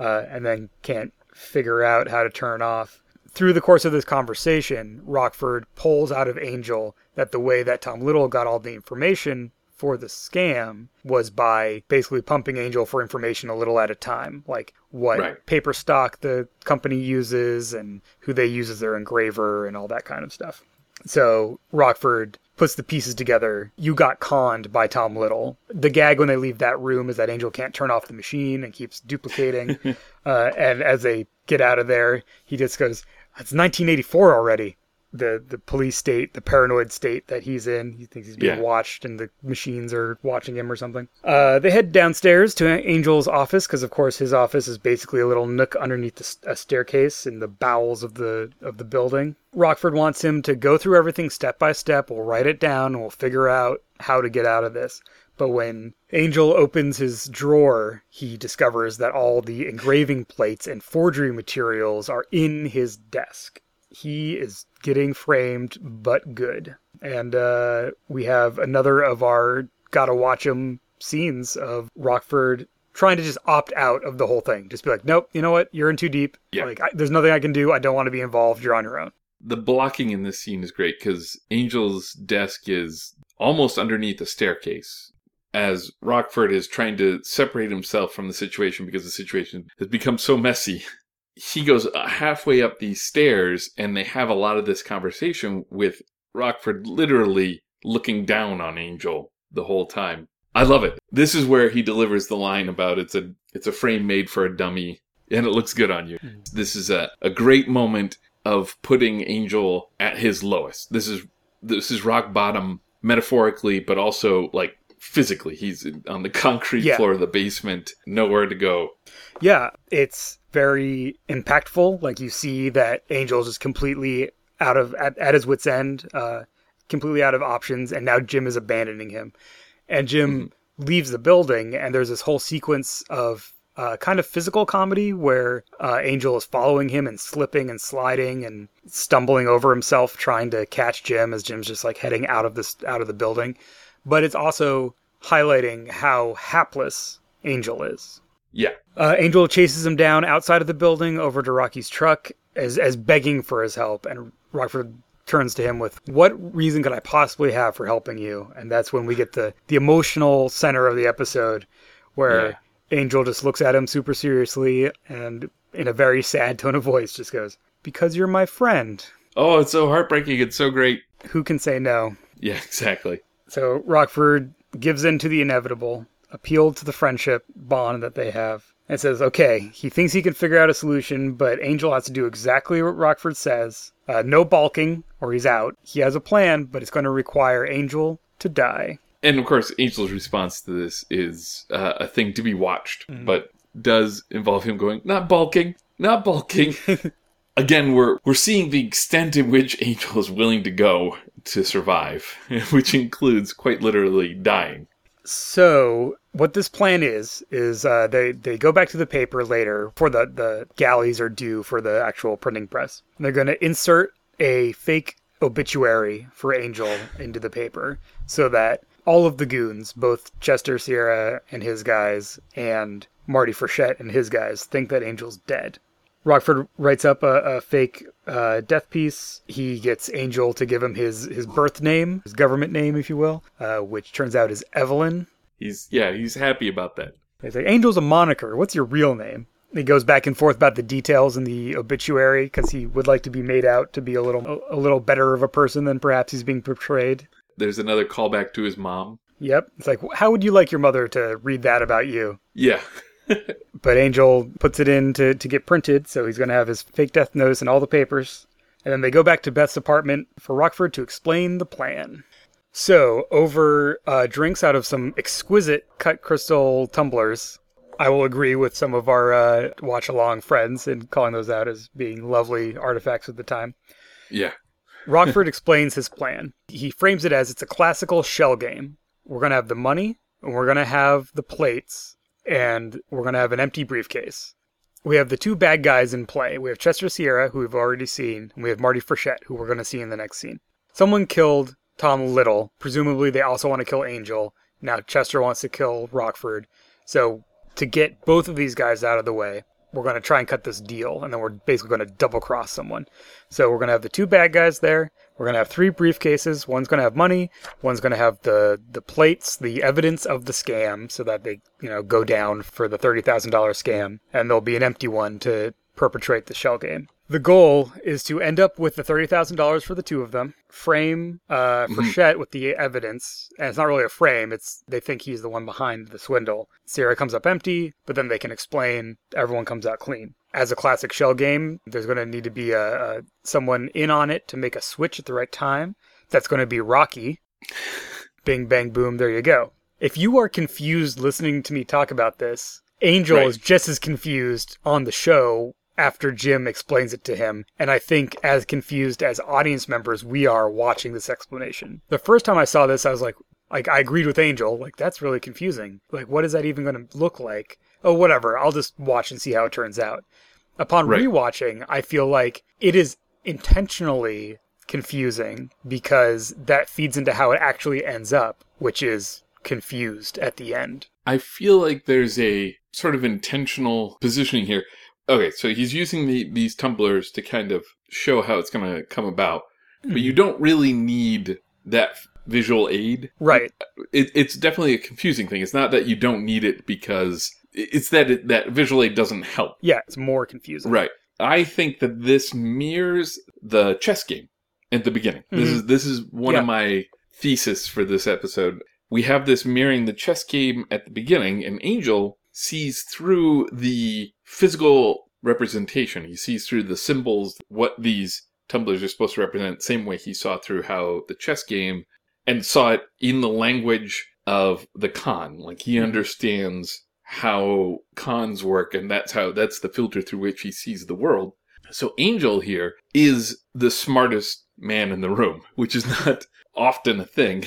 uh, and then can't figure out how to turn off. Through the course of this conversation, Rockford pulls out of Angel that the way that Tom Little got all the information for the scam was by basically pumping Angel for information a little at a time, like what Right. paper stock the company uses and who they use as their engraver and all that kind of stuff. So Rockford puts the pieces together. You got conned by Tom Little. The gag when they leave that room is that Angel can't turn off the machine and keeps duplicating. uh, and as they get out of there, he just goes, "It's 1984 already." The the police state, the paranoid state that he's in. He thinks he's being Yeah. watched, and the machines are watching him or something. Uh, they head downstairs to Angel's office because, of course, his office is basically a little nook underneath the, a staircase in the bowels of the of the building. Rockford wants him to go through everything step by step. We'll write it down and we'll figure out how to get out of this. But when Angel opens his drawer, he discovers that all the engraving plates and forgery materials are in his desk. He is getting framed, but good. And uh, we have another of our gotta watch 'em scenes of Rockford trying to just opt out of the whole thing. Just be like, nope, you know what? You're in too deep. Yeah. Like, I, there's nothing I can do. I don't want to be involved. You're on your own. The blocking in this scene is great because Angel's desk is almost underneath a staircase. As Rockford is trying to separate himself from the situation because the situation has become so messy, he goes halfway up these stairs and they have a lot of this conversation with Rockford literally looking down on Angel the whole time. I love it. This is where he delivers the line about it's a it's a frame made for a dummy and it looks good on you. Hmm. This is a, a great moment of putting Angel at his lowest. This is this is rock bottom metaphorically, but also like physically. He's on the concrete Yeah. floor of the basement, nowhere to go. Yeah, it's very impactful. Like you see that Angel's is completely out of at, at his wits end, uh, completely out of options, and now Jim is abandoning him. And Jim leaves the building, and there's this whole sequence of uh, kind of physical comedy where uh, Angel is following him and slipping and sliding and stumbling over himself trying to catch Jim as Jim's just like heading out of this out of the building. But it's also highlighting how hapless Angel is. Yeah. Uh, Angel chases him down outside of the building over to Rocky's truck as as begging for his help, and Rockford turns to him with, "What reason could I possibly have for helping you?" And that's when we get the the emotional center of the episode, where Yeah. Angel just looks at him super seriously and in a very sad tone of voice just goes, "Because you're my friend." Oh, it's so heartbreaking. It's so great. Who can say no? Yeah, exactly. So Rockford gives in to the inevitable, appealed to the friendship bond that they have, and says, okay, he thinks he can figure out a solution, but Angel has to do exactly what Rockford says. Uh, no balking, or he's out. He has a plan, but it's going to require Angel to die. And of course, Angel's response to this is uh, a thing to be watched, Mm-hmm. but does involve him going, not balking, not balking. Again, we're we're seeing the extent in which Angel is willing to go to survive, which includes quite literally dying. So what this plan is is uh, they they go back to the paper later for the the galleys are due for the actual printing press. They're going to insert a fake obituary for Angel into the paper so that all of the goons, both Chester Sierra and his guys and Marty Frechette and his guys, think that Angel's dead. Rockford writes up a, a fake uh, death piece. He gets Angel to give him his, his birth name, his government name, if you will, uh, which turns out is Evelyn. He's yeah, he's happy about that. He's like, Angel's a moniker. What's your real name? He goes back and forth about the details in the obituary because he would like to be made out to be a little a little better of a person than perhaps he's being portrayed. There's another callback to his mom. Yep. It's like, how would you like your mother to read that about you? Yeah. But Angel puts it in to, to get printed, so he's going to have his fake death notice and all the papers. And then they go back to Beth's apartment for Rockford to explain the plan. So, over uh, drinks out of some exquisite cut crystal tumblers, I will agree with some of our uh, watch along friends in calling those out as being lovely artifacts of the time. Yeah. Rockford explains his plan. He frames it as it's a classical shell game. We're going to have the money, and we're going to have the plates, and we're going to have an empty briefcase. We have the two bad guys in play. We have Chester Sierra, who we've already seen, and we have Marty Frechette, who we're going to see in the next scene. Someone killed Tom Little. Presumably, they also want to kill Angel. Now, Chester wants to kill Rockford. So, to get both of these guys out of the way, we're going to try and cut this deal, and then we're basically going to double cross someone. So we're going to have the two bad guys there. We're going to have three briefcases. One's going to have money. One's going to have the the plates, the evidence of the scam, so that they you know go down for the thirty thousand dollar scam, and there'll be an empty one to perpetrate the shell game. The goal is to end up with the thirty thousand dollars for the two of them. Frame uh, Frechette with the evidence, and it's not really a frame. It's they think he's the one behind the swindle. Sierra comes up empty, but then they can explain. Everyone comes out clean. As a classic shell game, there's going to need to be a, a someone in on it to make a switch at the right time. That's going to be Rocky. Bing bang boom. There you go. If you are confused listening to me talk about this, Angel Right. is just as confused on the show after Jim explains it to him, and I think as confused as audience members we are watching this explanation. The first time I saw this, I was like, like I agreed with Angel, like that's really confusing. Like, what is that even going to look like? Oh, whatever. I'll just watch and see how it turns out. Upon Right. rewatching, I feel like it is intentionally confusing because that feeds into how it actually ends up, which is confused at the end. I feel like there's a sort of intentional positioning here. Okay, so he's using the, these tumblers to kind of show how it's going to come about, but you hmm. don't really need that visual aid. Right. It, it's definitely a confusing thing. It's not that you don't need it because it's that it, that visual aid doesn't help. Yeah, it's more confusing. Right. I think that this mirrors the chess game at the beginning. This Mhm. is this is one Yeah. of my thesis for this episode. We have this mirroring the chess game at the beginning, and Angel sees through the physical representation. He sees through the symbols, what these tumblers are supposed to represent, same way he saw through how the chess game, and saw it in the language of the con. Like he understands how cons work, and that's how that's the filter through which he sees the world. So Angel here is the smartest man in the room, which is not often a thing.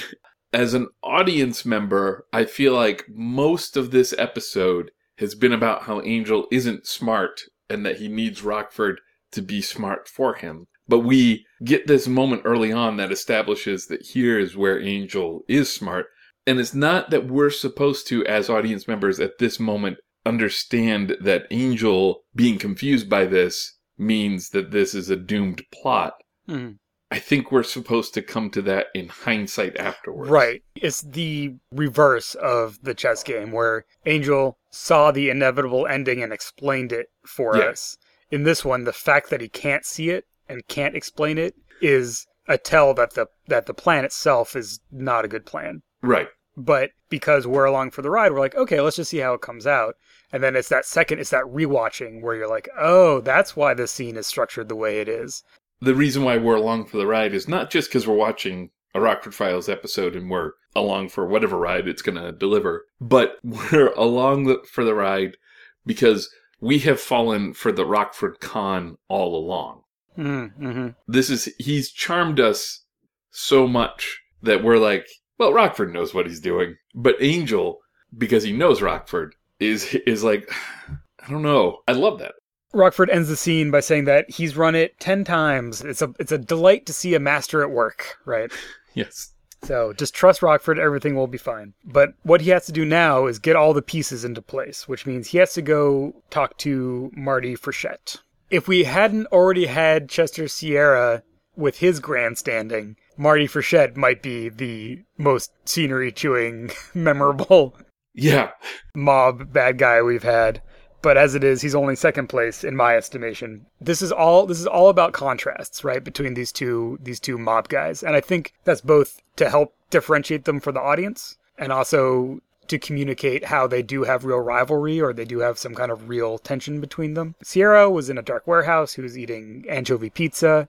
As an audience member, I feel like most of this episode has been about how Angel isn't smart and that he needs Rockford to be smart for him. But we get this moment early on that establishes that here is where Angel is smart. And it's not that we're supposed to, as audience members at this moment, understand that Angel being confused by this means that this is a doomed plot. Hmm. I think we're supposed to come to that in hindsight afterwards. Right. It's the reverse of the chess game where Angel saw the inevitable ending and explained it for Yeah. us. In this one, the fact that he can't see it and can't explain it is a tell that the that the plan itself is not a good plan. Right. But because we're along for the ride, we're like, okay, let's just see how it comes out. And then it's that second, it's that rewatching where you're like, oh, that's why this scene is structured the way it is. The reason why we're along for the ride is not just because we're watching a Rockford Files episode and we're along for whatever ride it's going to deliver, but we're along the, for the ride because we have fallen for the Rockford con all along. Mm-hmm. This is, he's charmed us so much that we're like, well, Rockford knows what he's doing. But Angel, because he knows Rockford, is, is like, I don't know. I love that. Rockford ends the scene by saying that he's run it ten times. It's a it's a delight to see a master at work, right? Yes. So just trust Rockford, everything will be fine. But what he has to do now is get all the pieces into place, which means he has to go talk to Marty Frechette. If we hadn't already had Chester Sierra with his grandstanding, Marty Frechette might be the most scenery chewing, memorable Yeah. mob bad guy we've had. But as it is, he's only second place in my estimation. This is all this is all about contrasts, right, between these two these two mob guys. And I think that's both to help differentiate them for the audience and also to communicate how they do have real rivalry or they do have some kind of real tension between them. Sierra was in a dark warehouse who was eating anchovy pizza.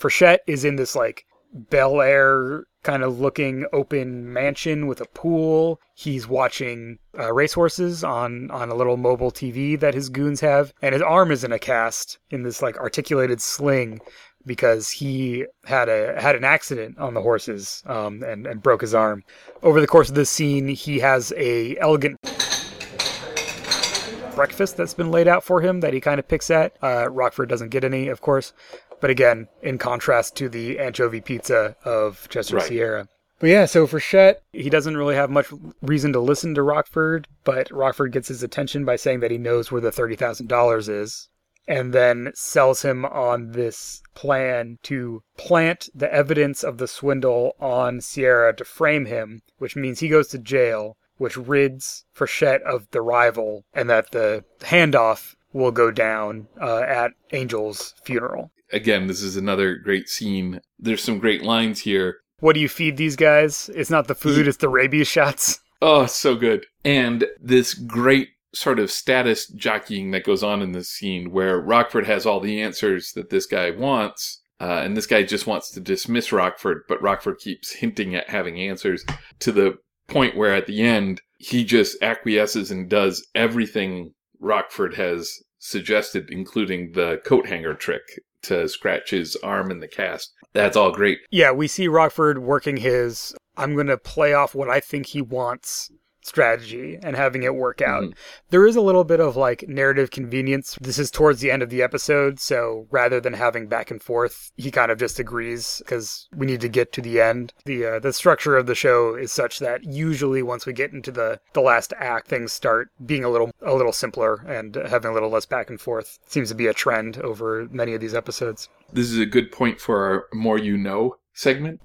Frechette is in this like Bel Air kind of looking open mansion with a pool. He's watching uh, racehorses on on a little mobile TV that his goons have, and his arm is in a cast in this like articulated sling because he had a had an accident on the horses um, and and broke his arm. Over the course of this scene, he has a elegant breakfast that's been laid out for him that he kind of picks at. Uh, Rockford doesn't get any, of course, but again, in contrast to the anchovy pizza of Chester Right. Sierra. But yeah, so Frechette, he doesn't really have much reason to listen to Rockford, but Rockford gets his attention by saying that he knows where the $30,000 is, and then sells him on this plan to plant the evidence of the swindle on Sierra to frame him, which means he goes to jail, which rids Frechette of the rival, and that the handoff will go down uh, at Angel's funeral. Again, this is another great scene. There's some great lines here. What do you feed these guys? It's not the food, it's the rabies shots. Oh, so good. And this great sort of status jockeying that goes on in this scene where Rockford has all the answers that this guy wants. Uh, and this guy just wants to dismiss Rockford, but Rockford keeps hinting at having answers to the point where at the end, he just acquiesces and does everything Rockford has suggested, including the coat hanger trick to scratch his arm in the cast. That's all great. Yeah, we see Rockford working his I'm going to play off what I think he wants strategy and having it work out. Mhm. There is a little bit of like narrative convenience. This is towards the end of the episode, so rather than having back and forth, he kind of just agrees because we need to get to the end. The uh, the structure of the show is such that usually once we get into the the last act, things start being a little a little simpler and having a little less back and forth. Seems to be a trend over many of these episodes. This is a good point for our more you know segment.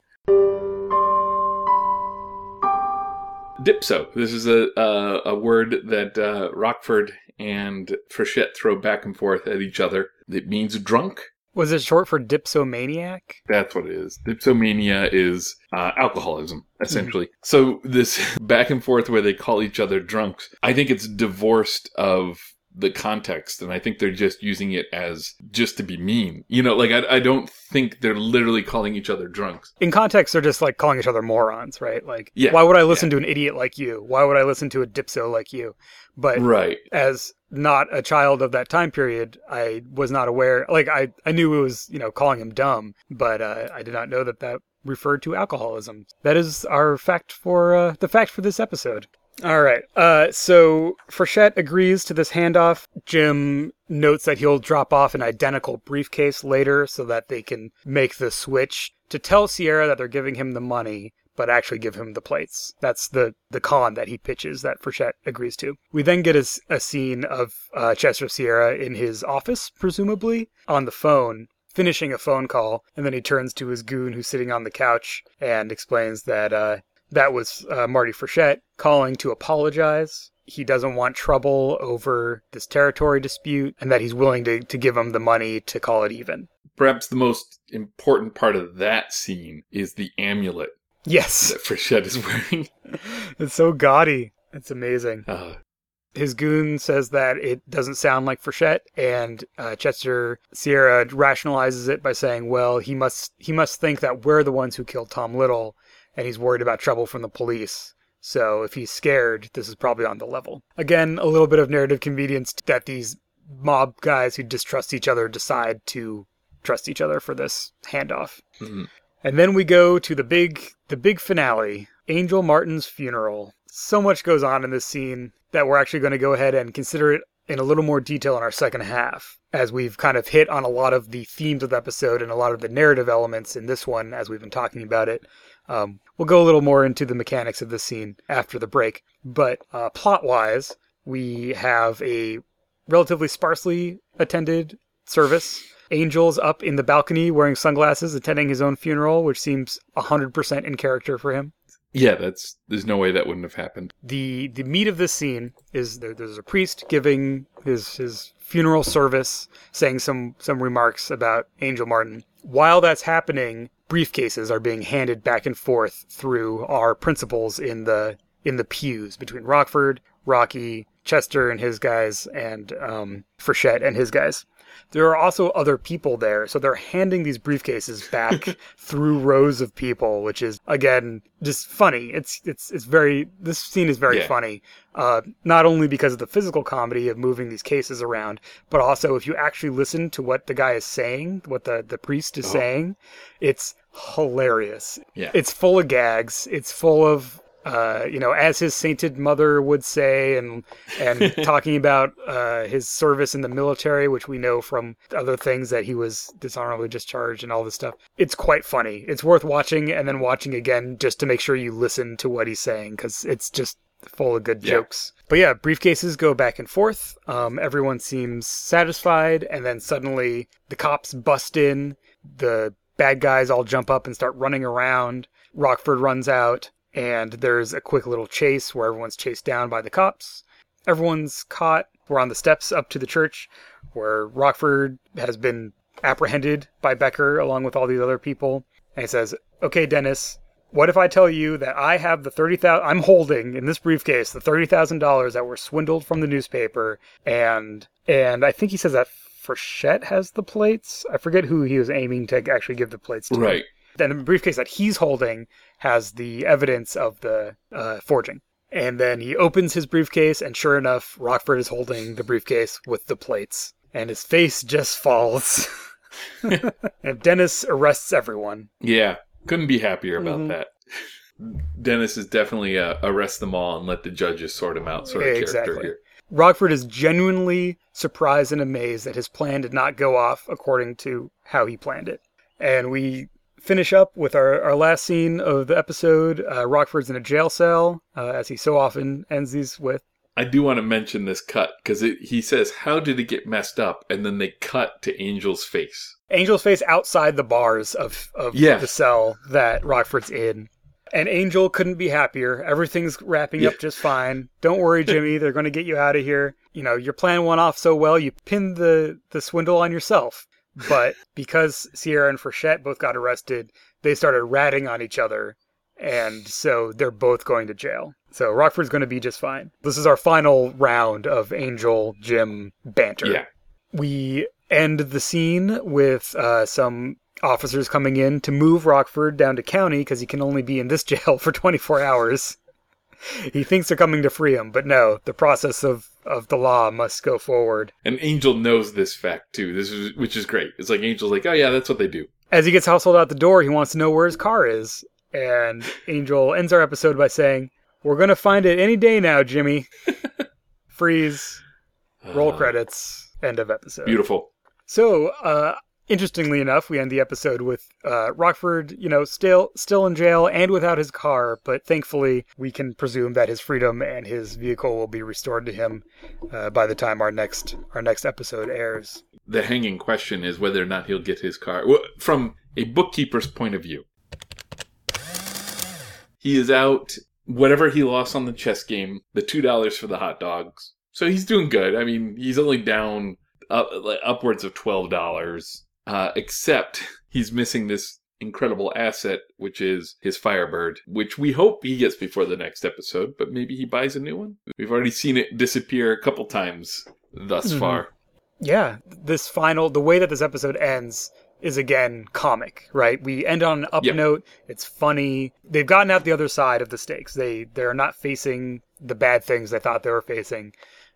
Dipso. This is a a, a word that uh, Rockford and Frechette throw back and forth at each other. It means drunk. Was it short for dipsomaniac? That's what it is. Dipsomania is uh, alcoholism, essentially. So this back and forth where they call each other drunks, I think it's divorced of the context, and I think they're just using it as just to be mean. You know, like I, I don't think they're literally calling each other drunks. in context they're just like calling each other morons right? Like Yeah, why would i listen to an idiot like you? Why would i listen to a dipso like you? But Right. as not a child of that time period i was not aware like i i knew it was you know calling him dumb but uh, i did not know that that referred to alcoholism. That is our fact for uh, the fact for this episode All right. Uh, so Frechette agrees to this handoff. Jim notes that he'll drop off an identical briefcase later so that they can make the switch to tell Sierra that they're giving him the money, but actually give him the plates. That's the, the con that he pitches that Frechette agrees to. We then get a, a scene of uh, Chester Sierra in his office, presumably, on the phone, finishing a phone call, and then he turns to his goon who's sitting on the couch and explains that uh, that was uh, Marty Frechette calling to apologize. He doesn't want trouble over this territory dispute and that he's willing to, to give him the money to call it even. Perhaps the most important part of that scene is the amulet Yes. that Frechette is wearing. It's so gaudy. It's amazing. Uh, His goon says that it doesn't sound like Frechette, and uh, Chester Sierra rationalizes it by saying, "Well, he must he must think that we're the ones who killed Tom Little, and he's worried about trouble from the police. So if he's scared, this is probably on the level." Again, a little bit of narrative convenience that these mob guys who distrust each other decide to trust each other for this handoff. mhm. And then we go to the big the big finale, Angel Martin's funeral. So much goes on in this scene that we're actually going to go ahead and consider it in a little more detail in our second half, as we've kind of hit on a lot of the themes of the episode and a lot of the narrative elements in this one as we've been talking about it. Um, we'll go a little more into the mechanics of this scene after the break, but uh, plot wise, we have a relatively sparsely attended service. Angel's up in the balcony wearing sunglasses, attending his own funeral, which seems 100% in character for him. yeah, that's there's no way that wouldn't have happened. The the meat of this scene is there, there's a priest giving his his funeral service, saying some some remarks about Angel Martin. While that's happening, briefcases are being handed back and forth through our principals in the in the pews between Rockford, Rocky, Chester and his guys, and um, Frechette and his guys. There are also other people there, so they're handing these briefcases back through rows of people, which is again just funny. It's it's it's very this scene is very Yeah. funny, uh, not only because of the physical comedy of moving these cases around, but also if you actually listen to what the guy is saying, what the the priest is Oh. saying, it's hilarious. Yeah. It's full of gags. It's full of uh, you know, as his sainted mother would say, and and talking about uh, his service in the military, which we know from other things that he was dishonorably discharged and all this stuff. It's quite funny. It's worth watching and then watching again just to make sure you listen to what he's saying because it's just full of good Yeah. jokes. But yeah, briefcases go back and forth. Um, everyone seems satisfied, and then suddenly the cops bust in. The bad guys all jump up and start running around. Rockford runs out, and there's a quick little chase where everyone's chased down by the cops. Everyone's caught. We're on the steps up to the church where Rockford has been apprehended by Becker along with all these other people. And he says, Okay, Dennis, what if I tell you that I have the 30000 I'm holding in this briefcase the $30,000 that were swindled from the newspaper and and I think he says that Frechette has the plates. I forget who he was aiming to actually give the plates to. Right. Then the briefcase that he's holding has the evidence of the uh, forging. And then he opens his briefcase, and sure enough, Rockford is holding the briefcase with the plates. And his face just falls. and Dennis arrests everyone. Yeah, couldn't be happier about Mhm. that. Dennis is definitely a arrest them all and let the judges sort him out sort of Exactly. character here. Rockford is genuinely surprised and amazed that his plan did not go off according to how he planned it. And we finish up with our, our last scene of the episode. Uh, Rockford's in a jail cell, uh, as he so often ends these with. I do want to mention this cut because he says, "How did it get messed up?" And then they cut to Angel's face. Angel's face outside the bars of, of Yeah. the cell that Rockford's in. And Angel couldn't be happier. Everything's wrapping Yeah. up just fine. Don't worry, Jimmy. They're going to get you out of here. You know, your plan went off so well, you pinned the, the swindle on yourself. But because Sierra and Frechette both got arrested, they started ratting on each other. And so they're both going to jail. So Rockford's going to be just fine. This is our final round of Angel Jim banter Yeah, we end the scene with uh, some officers coming in to move Rockford down to county because he can only be in this jail for 24 hours. He thinks they're coming to free him, but no, the process of, of the law must go forward. and Angel knows this fact too. This is which is great. It's like Angel's like, "Oh yeah, that's what they do." As he gets hustled out the door, he wants to know where his car is. And Angel ends our episode by saying, We're gonna find it any day now, Jimmy. Freeze. Roll Uh, credits. End of episode. Beautiful. So, uh, interestingly enough, we end the episode with uh, Rockford, you know, still still in jail and without his car, but thankfully we can presume that his freedom and his vehicle will be restored to him uh, by the time our next our next episode airs. The hanging question is whether or not he'll get his car. Well, From a bookkeeper's point of view, he is out whatever he lost on the chess game, the two dollars for the hot dogs. So he's doing good. I mean, he's only down like, upwards of twelve dollars. Uh, except he's missing this incredible asset, which is his Firebird, which we hope he gets before the next episode. But maybe he buys a new one. We've already seen it disappear a couple times thus Mhm. far. Yeah, this final the way that this episode ends is again comic, right? We end on an up Yep. note. It's funny. They've gotten out the other side of the stakes. They they're not facing the bad things they thought they were facing.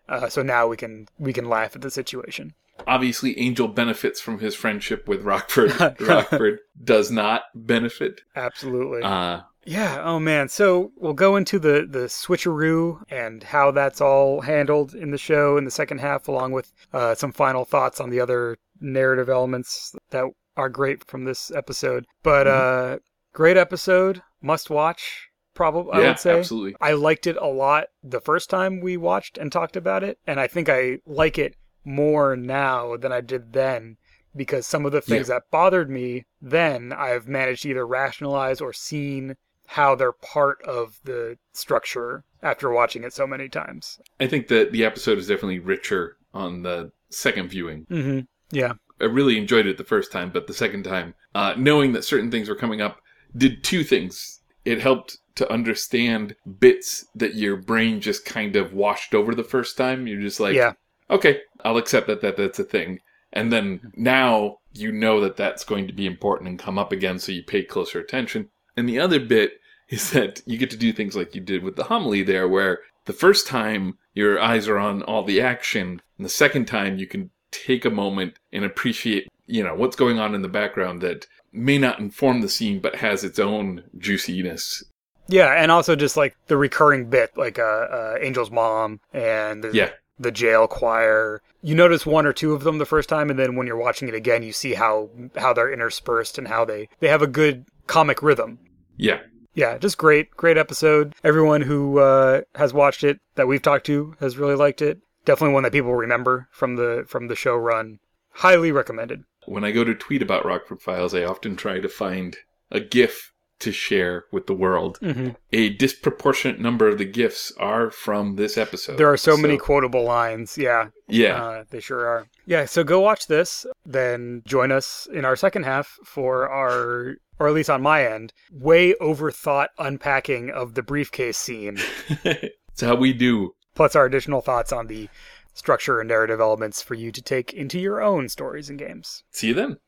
Uh, so now we can we can laugh at the situation. Obviously Angel benefits from his friendship with Rockford. Rockford does not benefit. Absolutely. Uh, Yeah. Oh man. So we'll go into the the switcheroo and how that's all handled in the show in the second half, along with uh, some final thoughts on the other narrative elements that are great from this episode. But uh, great episode, must watch. Probably, I yeah, would say. absolutely. I liked it a lot the first time we watched and talked about it, and I think I like it more now than I did then because some of the things that bothered me then I've managed to either rationalize or seen how they're part of the structure after watching it so many times. I think that the episode is definitely richer on the second viewing. Mm-hmm. Yeah. I really enjoyed it the first time, but the second time, uh, knowing that certain things were coming up, did two things. It helped to understand bits that your brain just kind of washed over the first time. You're just like, yeah. okay, I'll accept that, that that's a thing. And then now you know that that's going to be important and come up again, so you pay closer attention. And the other bit is that you get to do things like you did with the homily there, where the first time your eyes are on all the action, and the second time you can take a moment and appreciate, you know, what's going on in the background that may not inform the scene, but has its own juiciness. Yeah, and also just like the recurring bit, like uh, uh, Angel's mom and the, Yeah. The jail choir. You notice one or two of them the first time, and then when you're watching it again, you see how how they're interspersed and how they they have a good comic rhythm. Yeah. Yeah, just great, great episode. Everyone who uh, has watched it that we've talked to has really liked it. Definitely one that people remember from the from the show run. Highly recommended. When I go to tweet about Rockford Files, I often try to find a GIF to share with the world. Mm-hmm. A disproportionate number of the gifts are from this episode. There are so, many quotable lines. Yeah, Yeah. Uh, they sure are. Yeah, so go watch this, then join us in our second half for our, or at least on my end, way overthought unpacking of the briefcase scene, It's how we do. plus our additional thoughts on the structure and narrative elements for you to take into your own stories and games. See you then.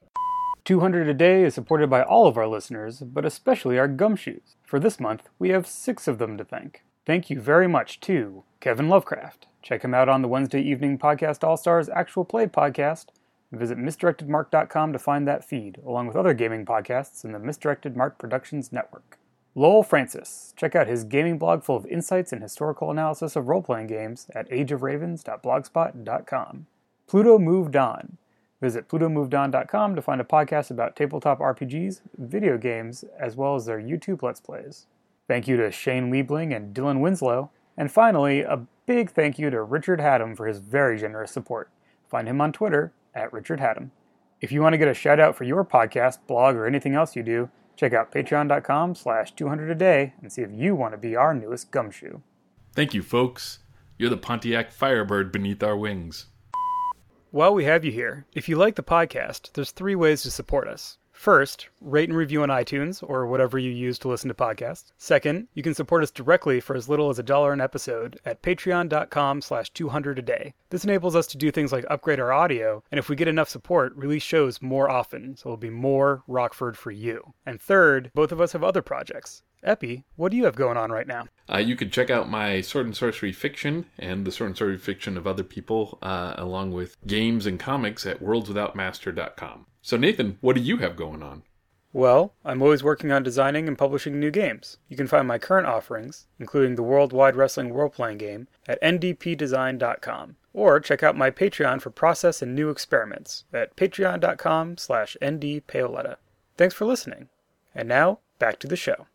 200 a Day is supported by all of our listeners, but especially our gumshoes. For this month, we have six of them to thank. Thank you very much to Kevin Lovecraft. Check him out on the Wednesday evening podcast All Stars Actual Play podcast. Visit misdirectedmark.com to find that feed, along with other gaming podcasts in the Misdirected Mark Productions network. Lowell Francis. Check out his gaming blog full of insights and historical analysis of role playing games at ageofravens.blogspot.com. Pluto moved on. Visit plutomovedon.com to find a podcast about tabletop RPGs, video games, as well as their YouTube Let's Plays. Thank you to Shane Liebling and Dylan Winslow. And finally, a big thank you to Richard Haddam for his very generous support. Find him on Twitter at Richard Haddam. If you want to get a shout out for your podcast, blog, or anything else you do, check out patreon.com slash 200 a day and see if you want to be our newest gumshoe. Thank you, folks. You're the Pontiac Firebird beneath our wings. While we have you here, if you like the podcast, there's three ways to support us. First, rate and review on iTunes or whatever you use to listen to podcasts. Second, you can support us directly for as little as a dollar an episode at patreon.com slash 200 a day. This enables us to do things like upgrade our audio, and if we get enough support, release shows more often, so it'll be more Rockford for you. And third, both of us have other projects. Epi, what do you have going on right now? Uh, you can check out my Sword and Sorcery fiction and the Sword and Sorcery fiction of other people, uh, along with games and comics at worldswithoutmaster.com. So, Nathan, what do you have going on? Well, I'm always working on designing and publishing new games. You can find my current offerings, including the Worldwide Wrestling role playing game, at ndpdesign.com. Or check out my Patreon for process and new experiments at patreon.com slash ndpaoletta. Thanks for listening. And now, back to the show.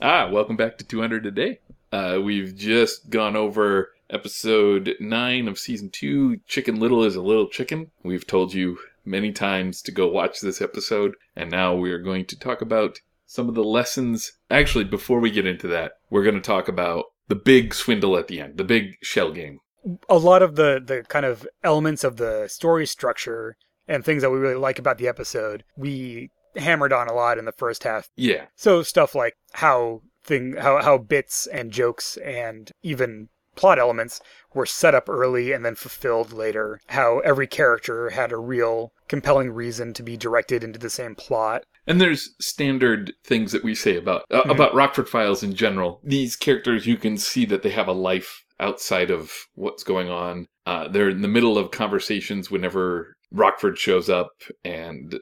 Ah, welcome back to 200 a Day. Uh, we've just gone over episode 9 of season 2, Chicken Little is a Little Chicken. We've told you many times to go watch this episode, and now we are going to talk about some of the lessons. Actually, before we get into that, we're going to talk about the big swindle at the end, the big shell game. A lot of the, the kind of elements of the story structure and things that we really like about the episode, we hammered on a lot in the first half. Yeah. So stuff like how thing how how bits and jokes and even plot elements were set up early and then fulfilled later. How every character had a real compelling reason to be directed into the same plot. And there's standard things that we say about uh, Mhm. about Rockford Files in general. These characters, you can see that they have a life outside of what's going on. Uh, they're in the middle of conversations whenever Rockford shows up, and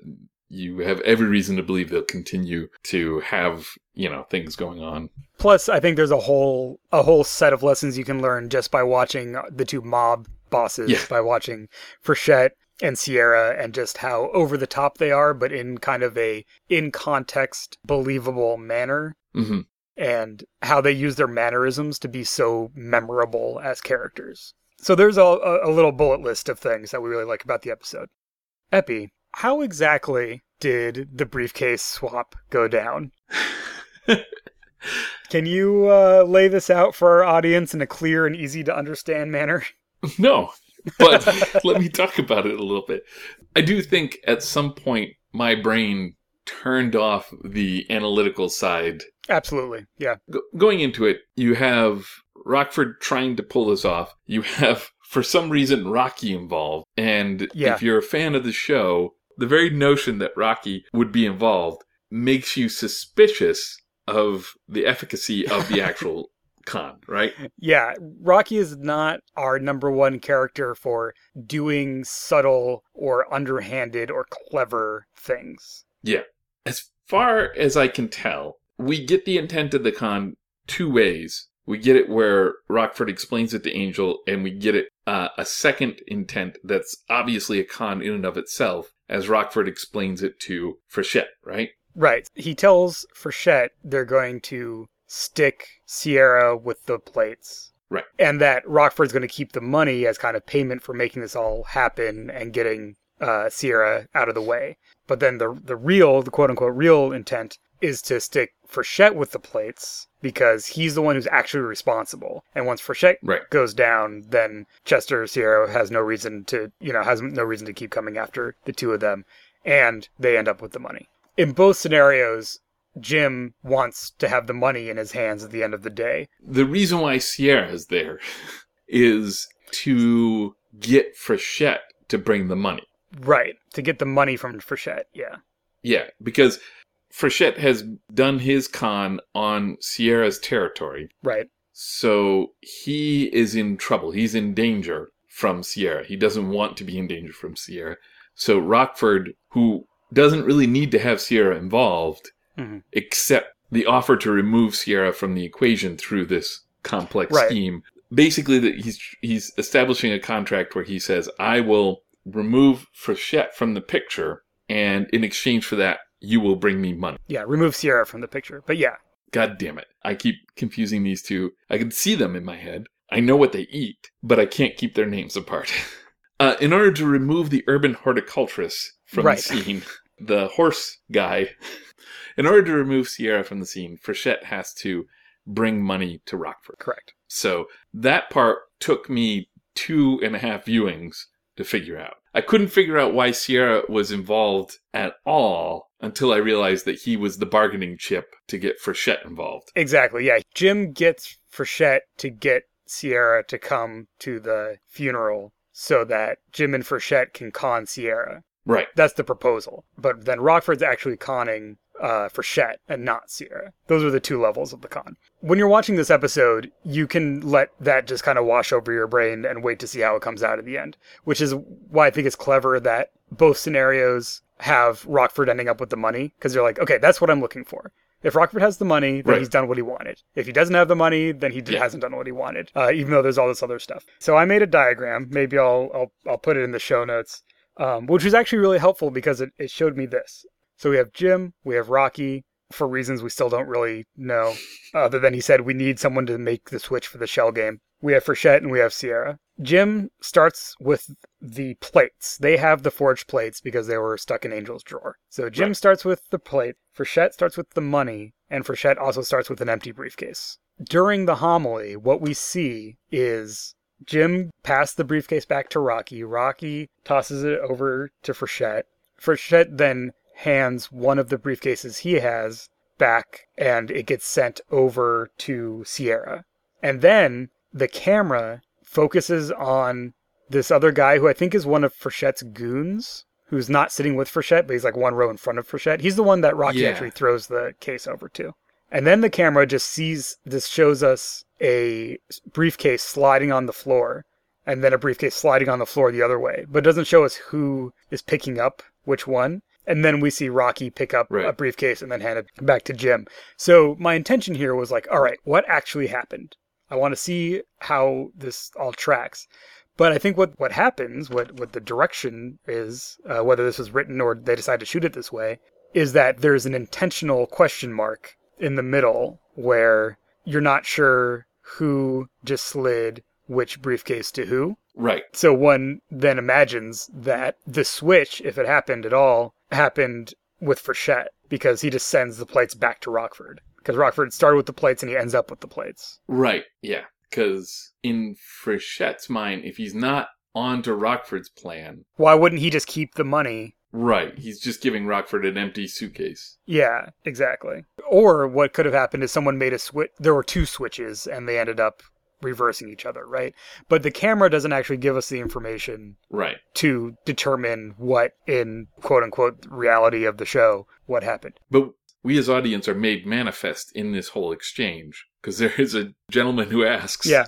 you have every reason to believe they'll continue to have you know things going on. Plus, I think there's a whole a whole set of lessons you can learn just by watching the two mob bosses, Yeah. by watching Frechette and Sierra, and just how over the top they are, but in kind of a in context believable manner. hmm and how they use their mannerisms to be so memorable as characters. So there's a, a little bullet list of things that we really like about the episode. Epi, how exactly did the briefcase swap go down? Can you uh, lay this out for our audience in a clear and easy to understand manner? No, but let me talk about it a little bit. I do think at some point my brain turned off the analytical side Absolutely. Yeah. Go- going into it, you have Rockford trying to pull this off. You have, for some reason, Rocky involved. And Yeah. if you're a fan of the show, the very notion that Rocky would be involved makes you suspicious of the efficacy of the actual con, right? Yeah, Rocky is not our number one character for doing subtle or underhanded or clever things. Yeah. As far as I can tell, we get the intent of the con two ways. We get it where Rockford explains it to Angel, and we get it uh, a second intent that's obviously a con in and of itself, as Rockford explains it to Frechette, right? Right. He tells Frechette they're going to stick Sierra with the plates. Right. And that Rockford's going to keep the money as kind of payment for making this all happen and getting uh, Sierra out of the way. But then the the real, the quote unquote real intent is to stick Frechette with the plates because he's the one who's actually responsible. And once Frechette Right. goes down, then Chester Sierra has no reason to, you know, has no reason to keep coming after the two of them, and they end up with the money. In both scenarios, Jim wants to have the money in his hands at the end of the day. The reason why Sierra is there is to get Frechette to bring the money. Right. To get the money from Frechette, yeah. Yeah, because Frechette has done his con on Sierra's territory. Right. So he is in trouble. He's in danger from Sierra. He doesn't want to be in danger from Sierra. So Rockford, who doesn't really need to have Sierra involved, Mhm. except the offer to remove Sierra from the equation through this complex Right. scheme, basically that he's he's establishing a contract where he says, "I will remove Frechette from the picture, and in exchange for that, you will bring me money." Yeah, remove Sierra from the picture. But yeah, God damn it. I keep confusing these two. I can see them in my head. I know what they eat, but I can't keep their names apart. uh, in order to remove the urban horticulturist from Right. the scene, the horse guy, in order to remove Sierra from the scene, Frechette has to bring money to Rockford. correct. So that part took me two and a half viewings to figure out. I couldn't figure out why Sierra was involved at all until I realized that he was the bargaining chip to get Frechette involved. Exactly. Yeah. Jim gets Frechette to get Sierra to come to the funeral so that Jim and Frechette can con Sierra. Right. That's the proposal. But then Rockford's actually conning uh, Frechette and not Sierra. Those are the two levels of the con. When you're watching this episode, you can let that just kind of wash over your brain and wait to see how it comes out at the end, which is why I think it's clever that both scenarios have Rockford ending up with the money because they're like, okay, that's what I'm looking for. If Rockford has the money, then Right. he's done what he wanted. If he doesn't have the money, then he d- Yeah. hasn't done what he wanted. Uh, even though there's all this other stuff. So I made a diagram. Maybe I'll I'll, I'll put it in the show notes, um, which was actually really helpful because it, it showed me this. So we have Jim, we have Rocky, for reasons we still don't really know, other than he said we need someone to make the switch for the shell game. We have Frechette and we have Sierra. Jim starts with the plates. They have the forged plates because they were stuck in Angel's drawer. So Jim Right. starts with the plate, Frechette starts with the money, and Frechette also starts with an empty briefcase. During the homily, what we see is Jim passed the briefcase back to Rocky. Rocky tosses it over to Frechette. Frechette then hands one of the briefcases he has back and it gets sent over to Sierra. And then the camera focuses on this other guy who I think is one of Frechette's goons, who's not sitting with Frechette, but he's like one row in front of Frechette. He's the one that Rocky Yeah. actually throws the case over to. And then the camera just sees this shows us a briefcase sliding on the floor and then a briefcase sliding on the floor the other way, but it doesn't show us who is picking up which one. And then we see Rocky pick up a briefcase and then hand it back to Jim. So my intention here was like, all right, what actually happened? I want to see how this all tracks. But I think what, what happens, what, what the direction is, uh, whether this was written or they decide to shoot it this way, is that there's an intentional question mark in the middle where you're not sure who just slid which briefcase to who. Right. So one then imagines that the switch, if it happened at all, happened with Frechette because he just sends the plates back to Rockford. Because Rockford started with the plates and he ends up with the plates. Right. Yeah. Because in Frechette's mind, if he's not on to Rockford's plan, Why wouldn't he just keep the money? right, he's just giving Rockford an empty suitcase. Yeah, exactly. Or what could have happened is someone made a switch. There were two switches and they ended up reversing each other, right? But the camera doesn't actually give us the information Right. to determine what, in quote unquote reality of the show, what happened. But we as audience are made manifest in this whole exchange because there is a gentleman who asks, Yeah.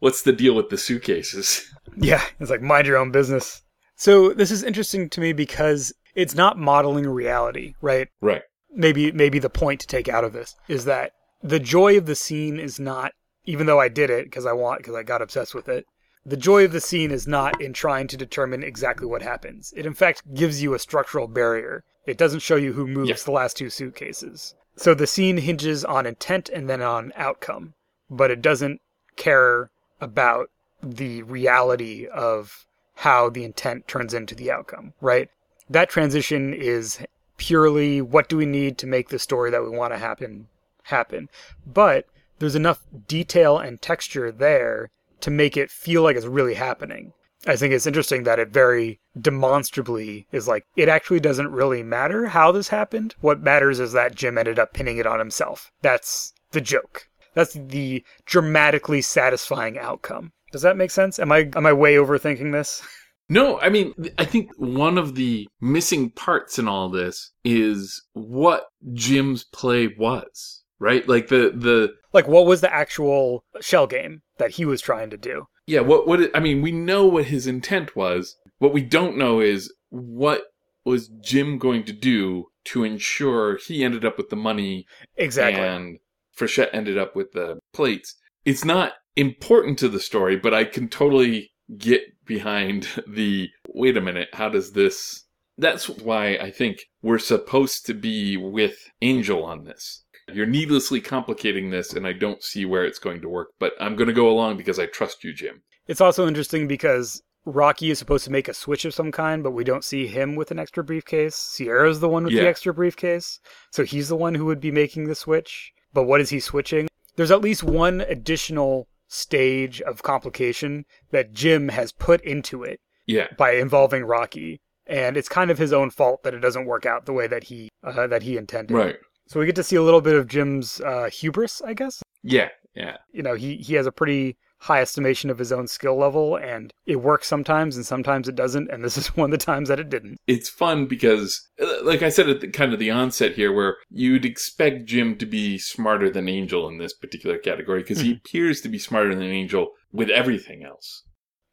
what's the deal with the suitcases?" Yeah, it's like mind your own business. So this is interesting to me because it's not modeling reality, right? Right. Maybe maybe the point to take out of this is that the joy of the scene is not even though I did it because I want because I got obsessed with it. The joy of the scene is not in trying to determine exactly what happens. It in fact gives you a structural barrier. It doesn't show you who moves Yeah. the last two suitcases. So the scene hinges on intent and then on outcome, but it doesn't care about the reality of how the intent turns into the outcome, right? That transition is purely what do we need to make the story that we want to happen happen. But there's enough detail and texture there to make it feel like it's really happening. I think it's interesting that it very demonstrably is like it actually doesn't really matter how this happened. What matters is that Jim ended up pinning it on himself. That's the joke. That's the dramatically satisfying outcome. Does that make sense? Am I am I way overthinking this? No, I mean, I think one of the missing parts in all this is what Jim's play was, right? Like the the Like what was the actual shell game that he was trying to do? yeah, what what it, I mean, we know what his intent was. What we don't know is what was Jim going to do to ensure he ended up with the money Exactly. and Frechette ended up with the plates. It's not important to the story, but I can totally get behind the wait a minute, how does this that's why I think we're supposed to be with Angel on this. You're needlessly complicating this, and I don't see where it's going to work, but I'm going to go along because I trust you, Jim. It's also interesting because Rocky is supposed to make a switch of some kind, but we don't see him with an extra briefcase. Sierra's the one with Yeah. the extra briefcase. So he's the one who would be making the switch. But what is he switching? There's at least one additional stage of complication that Jim has put into it Yeah, by involving Rocky. And it's kind of his own fault that it doesn't work out the way that he uh, that he intended. right. So we get to see a little bit of Jim's uh, hubris, I guess. Yeah, yeah. you know he he has a pretty high estimation of his own skill level and it works sometimes and sometimes it doesn't and this is one of the times that it didn't it's fun because, uh, like I said at the kind of the onset here, where you'd expect Jim to be smarter than Angel in this particular category because he appears to be smarter than Angel with everything else.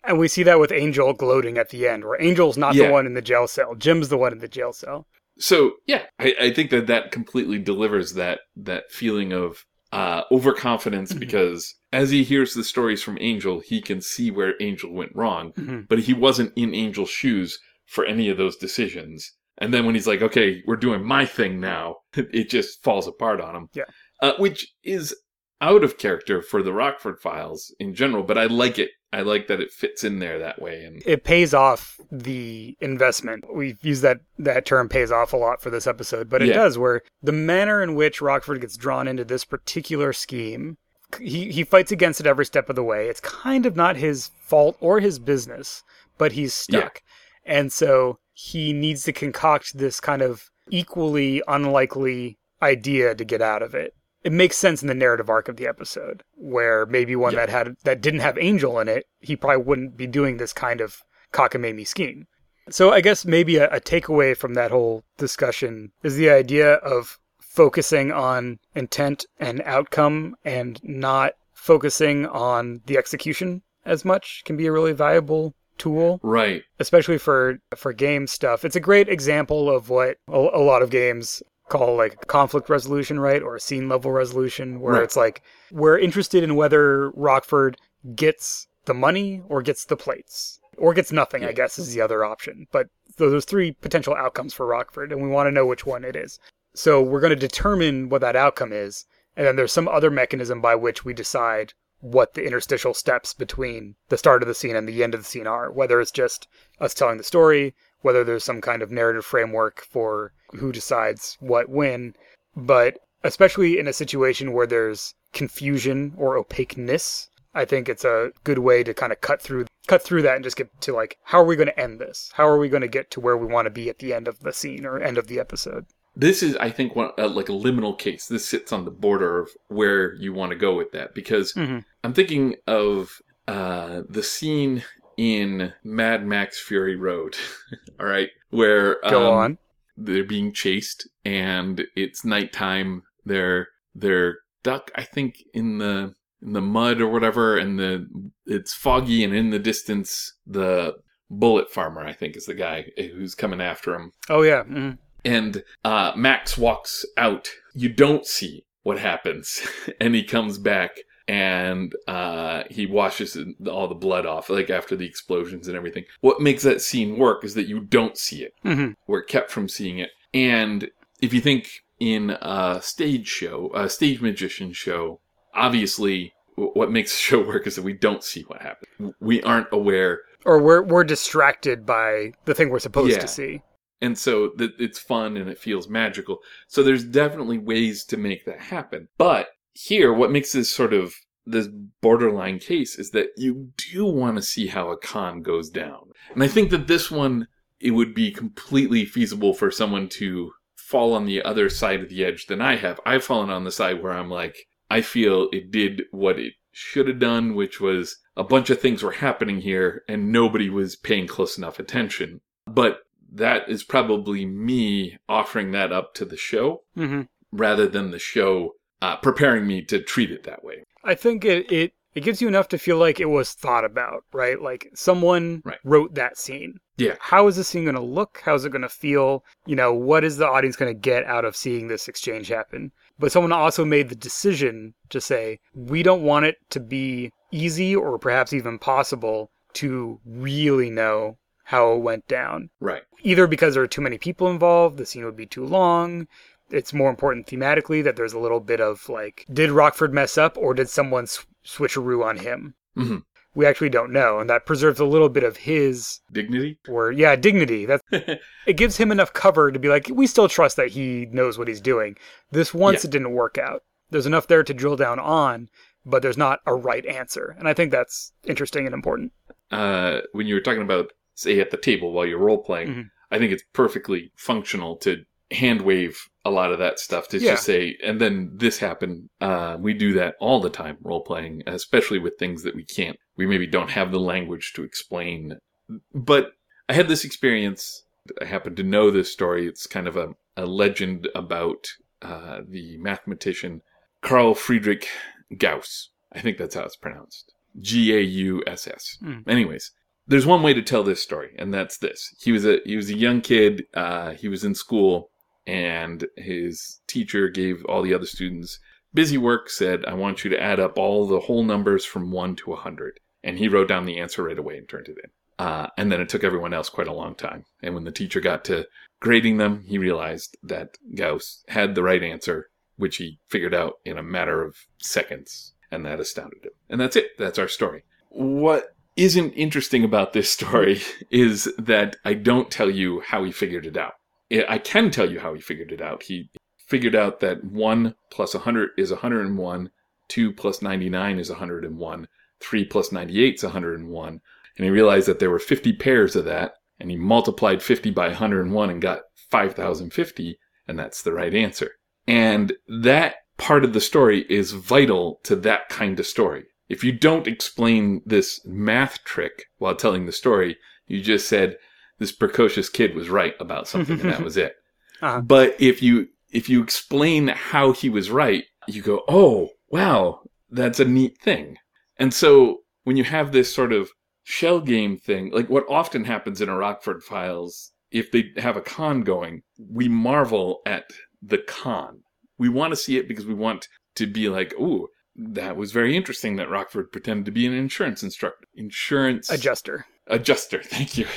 And we see that with Angel gloating at the end, where Angel's not Yeah. the one in the jail cell. Jim's the one in the jail cell. So yeah, I, I think that that completely delivers that that feeling of uh, overconfidence Mhm. because as he hears the stories from Angel, he can see where Angel went wrong, Mhm. but he wasn't in Angel's shoes for any of those decisions. And then when he's like, "Okay, we're doing my thing now," it just falls apart on him. Yeah. uh, which is out of character for the Rockford Files in general, but I like it. I like that it fits in there that way. And It pays off the investment. We've used that, that term pays off a lot for this episode, but it Yeah. does, where the manner in which Rockford gets drawn into this particular scheme, he, he fights against it every step of the way. It's kind of not his fault or his business, but he's stuck. And so he needs to concoct this kind of equally unlikely idea to get out of it. It makes sense in the narrative arc of the episode, where maybe one Yeah. that had that didn't have Angel in it, he probably wouldn't be doing this kind of cockamamie scheme. So I guess maybe a, a takeaway from that whole discussion is the idea of focusing on intent and outcome and not focusing on the execution as much can be a really valuable tool right, especially for for game stuff. It's a great example of what a, a lot of games call like conflict resolution, right, or a scene level resolution, where Right. it's like we're interested in whether Rockford gets the money or gets the plates or gets nothing. I guess is the other option, but there's three potential outcomes for Rockford, and we want to know which one it is. So we're going to determine what that outcome is, and then there's some other mechanism by which we decide what the interstitial steps between the start of the scene and the end of the scene are. Whether it's just us telling the story, whether there's some kind of narrative framework for who decides what when, but especially in a situation where there's confusion or opaqueness, I think it's a good way to kind of cut through cut through that and just get to like how are we going to end this? How are we going to get to where we want to be at the end of the scene or end of the episode? this is I think one uh, like a liminal case. This sits on the border of where you want to go with that because Mhm. I'm thinking of uh, the scene in Mad Max Fury Road. All right, where Go um, on. they're being chased and it's nighttime. They're they're duck I think in the in the mud or whatever, and the it's foggy and in the distance the bullet farmer I think is the guy who's coming after him Oh yeah. mhm. and uh, Max walks out. You don't see what happens, and he comes back and uh, he washes all the blood off, like after the explosions and everything. What makes that scene work is that you don't see it. Mhm. We're kept from seeing it, and if you think in a stage show, a stage magician show, obviously. What makes the show work is that we don't see what happens. We aren't aware Or we're we're distracted by the thing we're supposed Yeah. to see. and so that it's fun and it feels magical. So there's definitely ways to make that happen. But here, what makes this sort of this borderline case is that you do want to see how a con goes down, and I think that this one it would be completely feasible for someone to fall on the other side of the edge than I have. I've fallen on the side where I'm like, I feel it did what it should have done, which was a bunch of things were happening here and nobody was paying close enough attention. But that is probably me offering that up to the show hmm rather than the show uh, preparing me to treat it that way. I think it, it it gives you enough to feel like it was thought about, right? Like someone Right. wrote that scene. Yeah. How is this scene going to look? How is it going to feel? You know, what is the audience going to get out of seeing this exchange happen? But someone also made the decision to say, we don't want it to be easy or perhaps even possible to really know how it went down. Right. Either because there are too many people involved, the scene would be too long. It's more important thematically that there's a little bit of like, did Rockford mess up or did someone sw- switcheroo on him? Mhm. We actually don't know, and that preserves a little bit of his Dignity? or yeah dignity. That's it gives him enough cover to be like, we still trust that he knows what he's doing. This once Yeah. it didn't work out. There's enough there to drill down on, but there's not a right answer, and I think that's interesting and important. uh, when you were talking about, say, at the table while you're role playing, Mhm. I think it's perfectly functional to hand wave a lot of that stuff to Yeah. just say, and then this happened. Uh, we do that all the time, role playing, especially with things that we can't, we maybe don't have the language to explain. But I had this experience. I happen to know this story. It's kind of a, a legend about uh, the mathematician Carl Friedrich Gauss. I think that's how it's pronounced. G A U S S. Hmm. Anyways, there's one way to tell this story, and that's this. He was a he was a young kid. Uh, he was in school, and his teacher gave all the other students busy work. Said, "I want you to add up all the whole numbers from one to a hundred." And he wrote down the answer right away and turned it in. Uh, and then it took everyone else quite a long time. And when the teacher got to grading them, he realized that Gauss had the right answer, which he figured out in a matter of seconds. And that astounded him. And that's it. That's our story. What isn't interesting about this story is that I don't tell you how he figured it out. I can tell you how he figured it out. He figured out that 1 plus 100 is 101, 2 plus 99 is 101, 3 plus 98 is 101. And he realized that there were 50 pairs of that, and he multiplied 50 by 101 and got 5050, and that's the right answer. And that part of the story is vital to that kind of story. If you don't explain this math trick while telling the story, you just said this precocious kid was right about something and that was it. Uh-huh. But if you if you explain how he was right, you go, "Oh, wow, that's a neat thing." And so when you have this sort of shell game thing, like what often happens in a Rockford Files, if they have a con going, we marvel at the con. We want to see it because we want to be like, "Ooh, that was very interesting that Rockford pretended to be an insurance instructor, insurance Adjuster. adjuster. Thank you.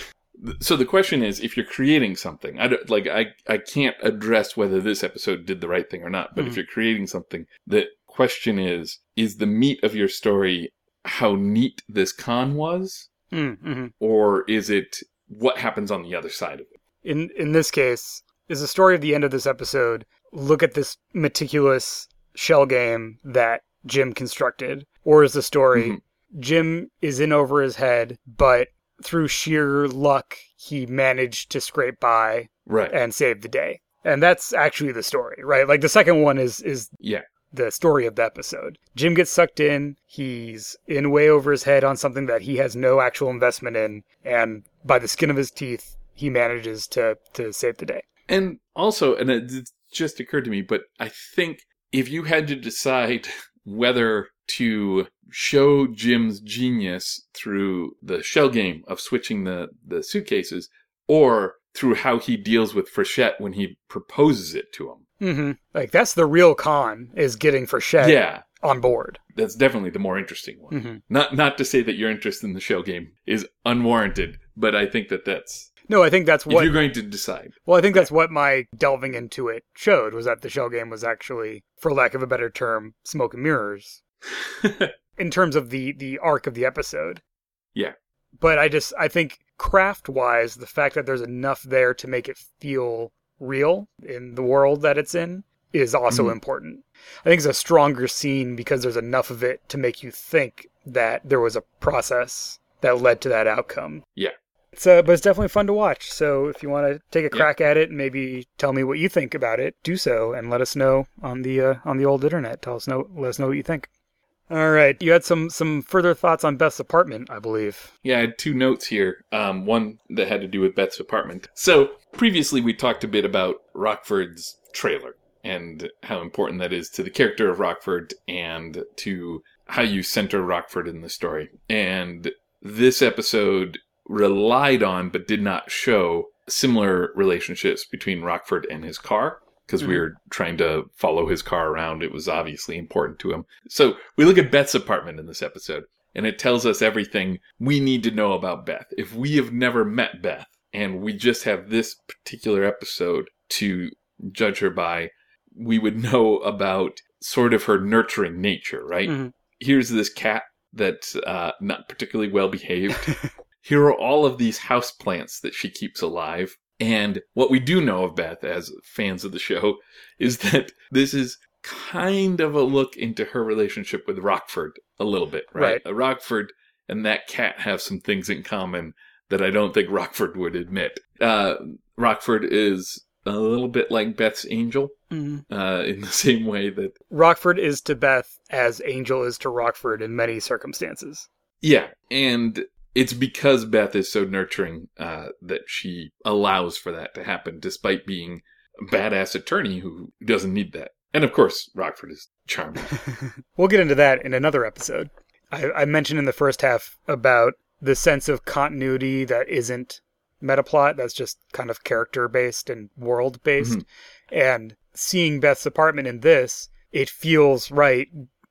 So the question is, if you're creating something, I don't, like I I can't address whether this episode did the right thing or not. But if Mhm. you're creating something, the question is, is the meat of your story how neat this con was, Mm-hmm. or is it what happens on the other side of it? In in this case, is the story of the end of this episode. Look at this meticulous shell game that Jim constructed, or is the story Mhm. Jim is in over his head, but through sheer luck, he managed to scrape by Right. and save the day. And that's actually the story, right? Like the second one is is Yeah. the story of the episode. Jim gets sucked in. He's in way over his head on something that he has no actual investment in, and by the skin of his teeth, he manages to to save the day. And also, and it it just occurred to me, but I think if you had to decide whether to show Jim's genius through the shell game of switching the, the suitcases or through how he deals with Frechette when he proposes it to him. hmm Like that's the real con is getting Frechette Yeah, on board. that's definitely the more interesting one. hmm Not not to say that your interest in the shell game is unwarranted, but I think that that's No, I think that's if what. you're going to decide. Well, I think that's what my delving into it showed was that the shell game was actually, for lack of a better term, smoke and mirrors in terms of the the arc of the episode. Yeah. But I just I think craft wise, the fact that there's enough there to make it feel real in the world that it's in is also Mhm. important. I think it's a stronger scene because there's enough of it to make you think that there was a process that led to that outcome. Yeah. It's uh, but it's definitely fun to watch. So if you want to take a Yeah. crack at it and maybe tell me what you think about it, do so and let us know on the uh, on the old internet. Tell us know let us know what you think. All right, you had some some further thoughts on Beth's apartment, I believe. Yeah, I had two notes here. Um, one that had to do with Beth's apartment. So previously we talked a bit about Rockford's trailer and how important that is to the character of Rockford and to how you center Rockford in the story. And this episode relied on but did not show similar relationships between Rockford and his car because we Mhm. were trying to follow his car around. It was obviously important to him. So we look at Beth's apartment in this episode and it tells us everything we need to know about Beth. If we have never met Beth and we just have this particular episode to judge her by, we would know about sort of her nurturing nature, right? Mhm. Here's this cat that's uh, not particularly well behaved. Here are all of these house plants that she keeps alive. And what we do know of Beth as fans of the show is that this is kind of a look into her relationship with Rockford a little bit, right? Uh, Rockford and that cat have some things in common that I don't think Rockford would admit. Uh, Rockford is a little bit like Beth's angel, Mhm. uh, in the same way that, Rockford is to Beth as Angel is to Rockford in many circumstances. yeah, and it's because Beth is so nurturing, uh, that she allows for that to happen despite being a badass attorney who doesn't need that. And of course, Rockford is charming. we'll get into that in another episode. I, I mentioned in the first half about the sense of continuity that isn't metaplot, that's just kind of character based and world based. And seeing Beth's apartment in this, it feels right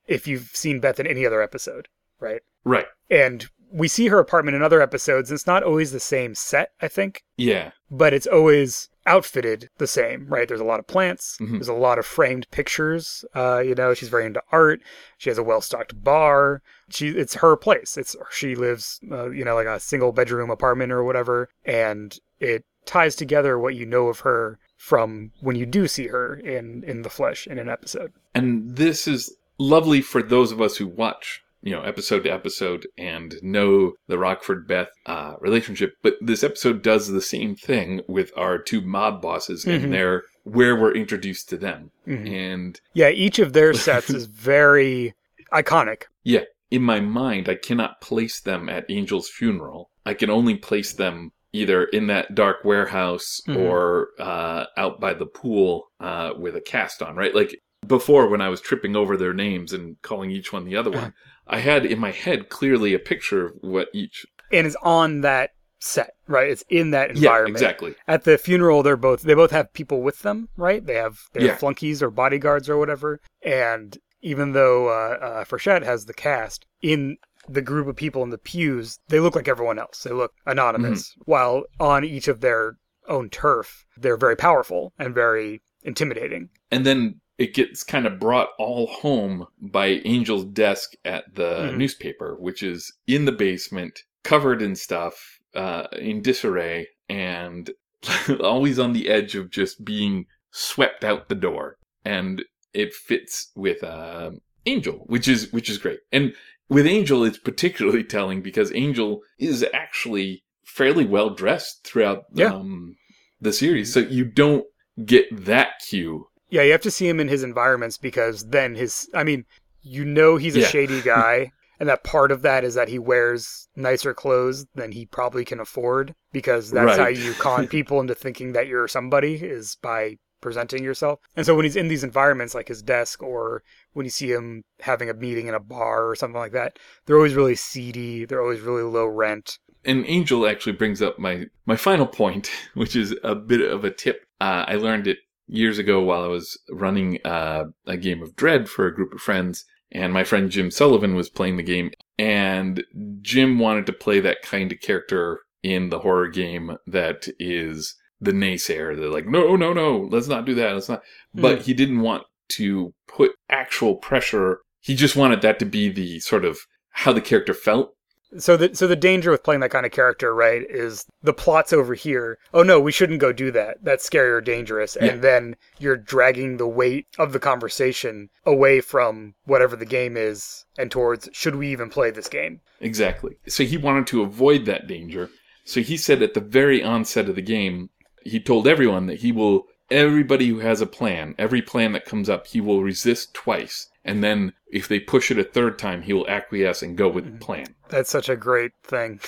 if you've seen Beth in any other episode, right? Right. And we see her apartment in other episodes, and it's not always the same set, I think, Yeah. but it's always outfitted the same, right? There's a lot of plants, Mhm. there's a lot of framed pictures. Uh, you know, she's very into art. She has a well-stocked bar. She, it's her place. It's she lives, uh, you know, like a single bedroom apartment or whatever, and it ties together what you know of her from when you do see her in in the flesh in an episode. And this is lovely for those of us who watch, you know, episode to episode and know the Rockford Beth uh, relationship. But this episode does the same thing with our two mob bosses Mhm. and their where we're introduced to them. Mhm. And Yeah, each of their sets is very iconic. yeah, in my mind, I cannot place them at Angel's funeral. I can only place them either in that dark warehouse Mhm. or uh, out by the pool uh, with a cast on, right? Like before, when I was tripping over their names and calling each one the other one, I had in my head clearly a picture of what each. and is on that set, right? It's in that environment. Yeah, exactly. At the funeral, they're both they both have people with them, right? They have they have Yeah. flunkies or bodyguards or whatever. And even though uh, uh, Frechette has the cast in the group of people in the pews, they look like everyone else. They look anonymous. Mm-hmm. While on each of their own turf, they're very powerful and very intimidating. And then it gets kind of brought all home by Angel's desk at the Mhm. newspaper, which is in the basement, covered in stuff, uh, in disarray, and always on the edge of just being swept out the door. And it fits with uh, Angel, which is which is great. And with Angel, it's particularly telling because Angel is actually fairly well dressed throughout Yeah. um, the series, so you don't get that cue Yeah, you have to see him in his environments because then his I mean, you know he's a Yeah. shady guy and that part of that is that he wears nicer clothes than he probably can afford because that's how you con people into thinking that you're somebody is by presenting yourself. And so when he's in these environments like his desk or when you see him having a meeting in a bar or something like that, they're always really seedy, they're always really low rent. and Angel actually brings up my my final point, which is a bit of a tip. Uh, I learned it years ago while I was running uh, a game of Dread for a group of friends, and my friend Jim Sullivan was playing the game, and Jim wanted to play that kind of character in the horror game that is the naysayer. They're like, no, no, no, let's not do that. Let's not. But he didn't want to put actual pressure. He just wanted that to be the sort of how the character felt. So the so the danger with playing that kind of character, right, is the plot's over here. Oh no, we shouldn't go do that. That's scary or dangerous. Yeah. And then you're dragging the weight of the conversation away from whatever the game is and towards should we even play this game? Exactly. So he wanted to avoid that danger. So he said at the very onset of the game, he told everyone that he will, everybody who has a plan, every plan that comes up, he will resist twice. And then if they push it a third time, he will acquiesce and go with the mm-hmm. plan. That's such a great thing.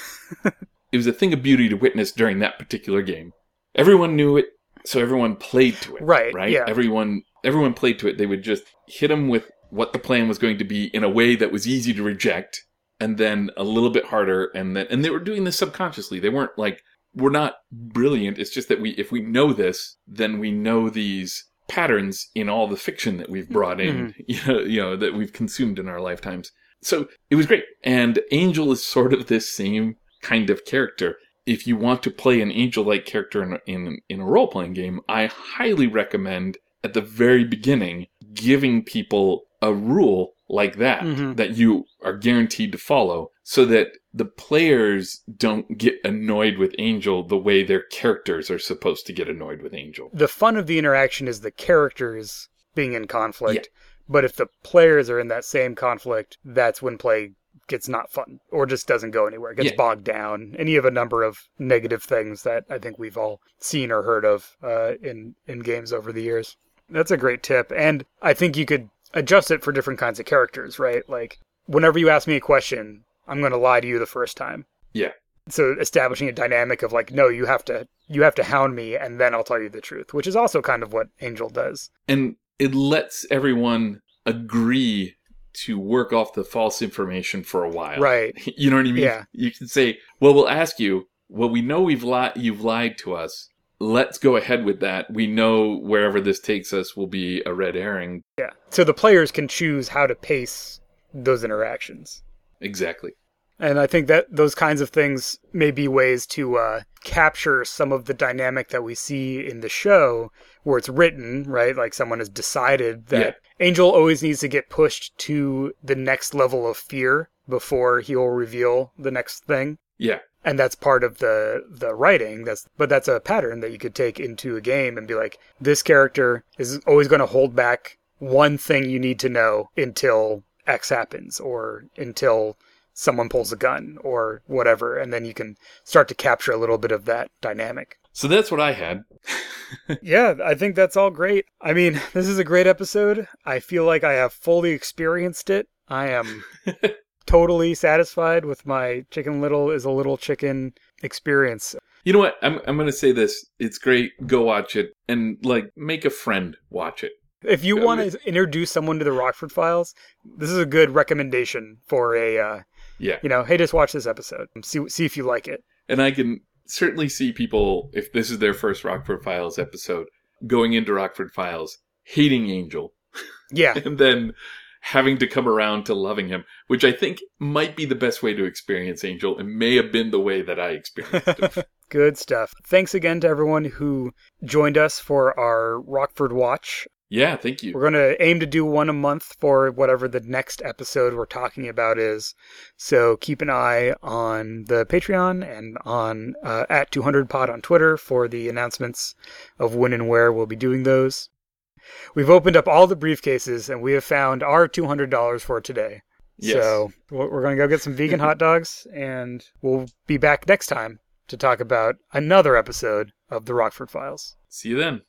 It was a thing of beauty to witness during that particular game. Everyone knew it, so everyone played to it. Right, Right? yeah. Everyone, everyone played to it. They would just hit him with what the plan was going to be in a way that was easy to reject and then a little bit harder and then and they were doing this subconsciously they weren't like we're not brilliant it's just that we if we know this then we know these patterns in all the fiction that we've brought in you, know, you know that we've consumed in our lifetimes. So it was great. And angel is sort of this same kind of character. If you want to play an angel like character in, in in a role playing game i highly recommend at the very beginning giving people a rule like that Mhm. that you are guaranteed to follow so that the players don't get annoyed with Angel the way their characters are supposed to get annoyed with Angel. The fun of the interaction is the characters being in conflict. But if the players are in that same conflict, that's when play gets not fun or just doesn't go anywhere, gets Yeah. bogged down. Any of a number of negative things that I think we've all seen or heard of uh, in in games over the years. That's a great tip, and I think you could adjust it for different kinds of characters, right? Like whenever you ask me a question, I'm going to lie to you the first time. Yeah. So establishing a dynamic of like, no, you have to you have to hound me, and then I'll tell you the truth, which is also kind of what Angel does. And it lets everyone agree to work off the false information for a while. Right. You know what I mean? Yeah. You can say, well, we'll ask you, well, we know we've li- you've lied to us. Let's go ahead with that. We know wherever this takes us will be a red herring. Yeah. So the players can choose how to pace those interactions. Exactly. And I think that those kinds of things may be ways to uh, capture some of the dynamic that we see in the show where it's written, right? Like someone has decided that Angel always needs to get pushed to the next level of fear before he'll reveal the next thing. Yeah. And that's part of the the writing. That's but that's a pattern that you could take into a game and be like, this character is always going to hold back one thing you need to know until X happens or until someone pulls a gun or whatever, and then you can start to capture a little bit of that dynamic. So that's what I had. yeah, I think that's all great. I mean, this is a great episode. I feel like I have fully experienced it. I am totally satisfied with my Chicken Little is a Little Chicken experience. You know what? I'm I'm gonna say this. It's great. Go watch it and like make a friend watch it. If you want to introduce someone to the Rockford Files, this is a good recommendation for a, uh, Yeah. you know, hey, just watch this episode. and See see if you like it. And I can certainly see people, if this is their first Rockford Files episode, going into Rockford Files, hating Angel, Yeah, and then having to come around to loving him, which I think might be the best way to experience Angel and may have been the way that I experienced him. Good stuff. Thanks again to everyone who joined us for our Rockford Watch. Yeah, thank you. We're going to aim to do one a month for whatever the next episode we're talking about is. So keep an eye on the Patreon and on uh, at 200pod on Twitter for the announcements of when and where we'll be doing those. We've opened up all the briefcases and we have found our $200 for today. Yes. So we're we're going to go get some vegan hot dogs and we'll be back next time to talk about another episode of the Rockford Files. See you then.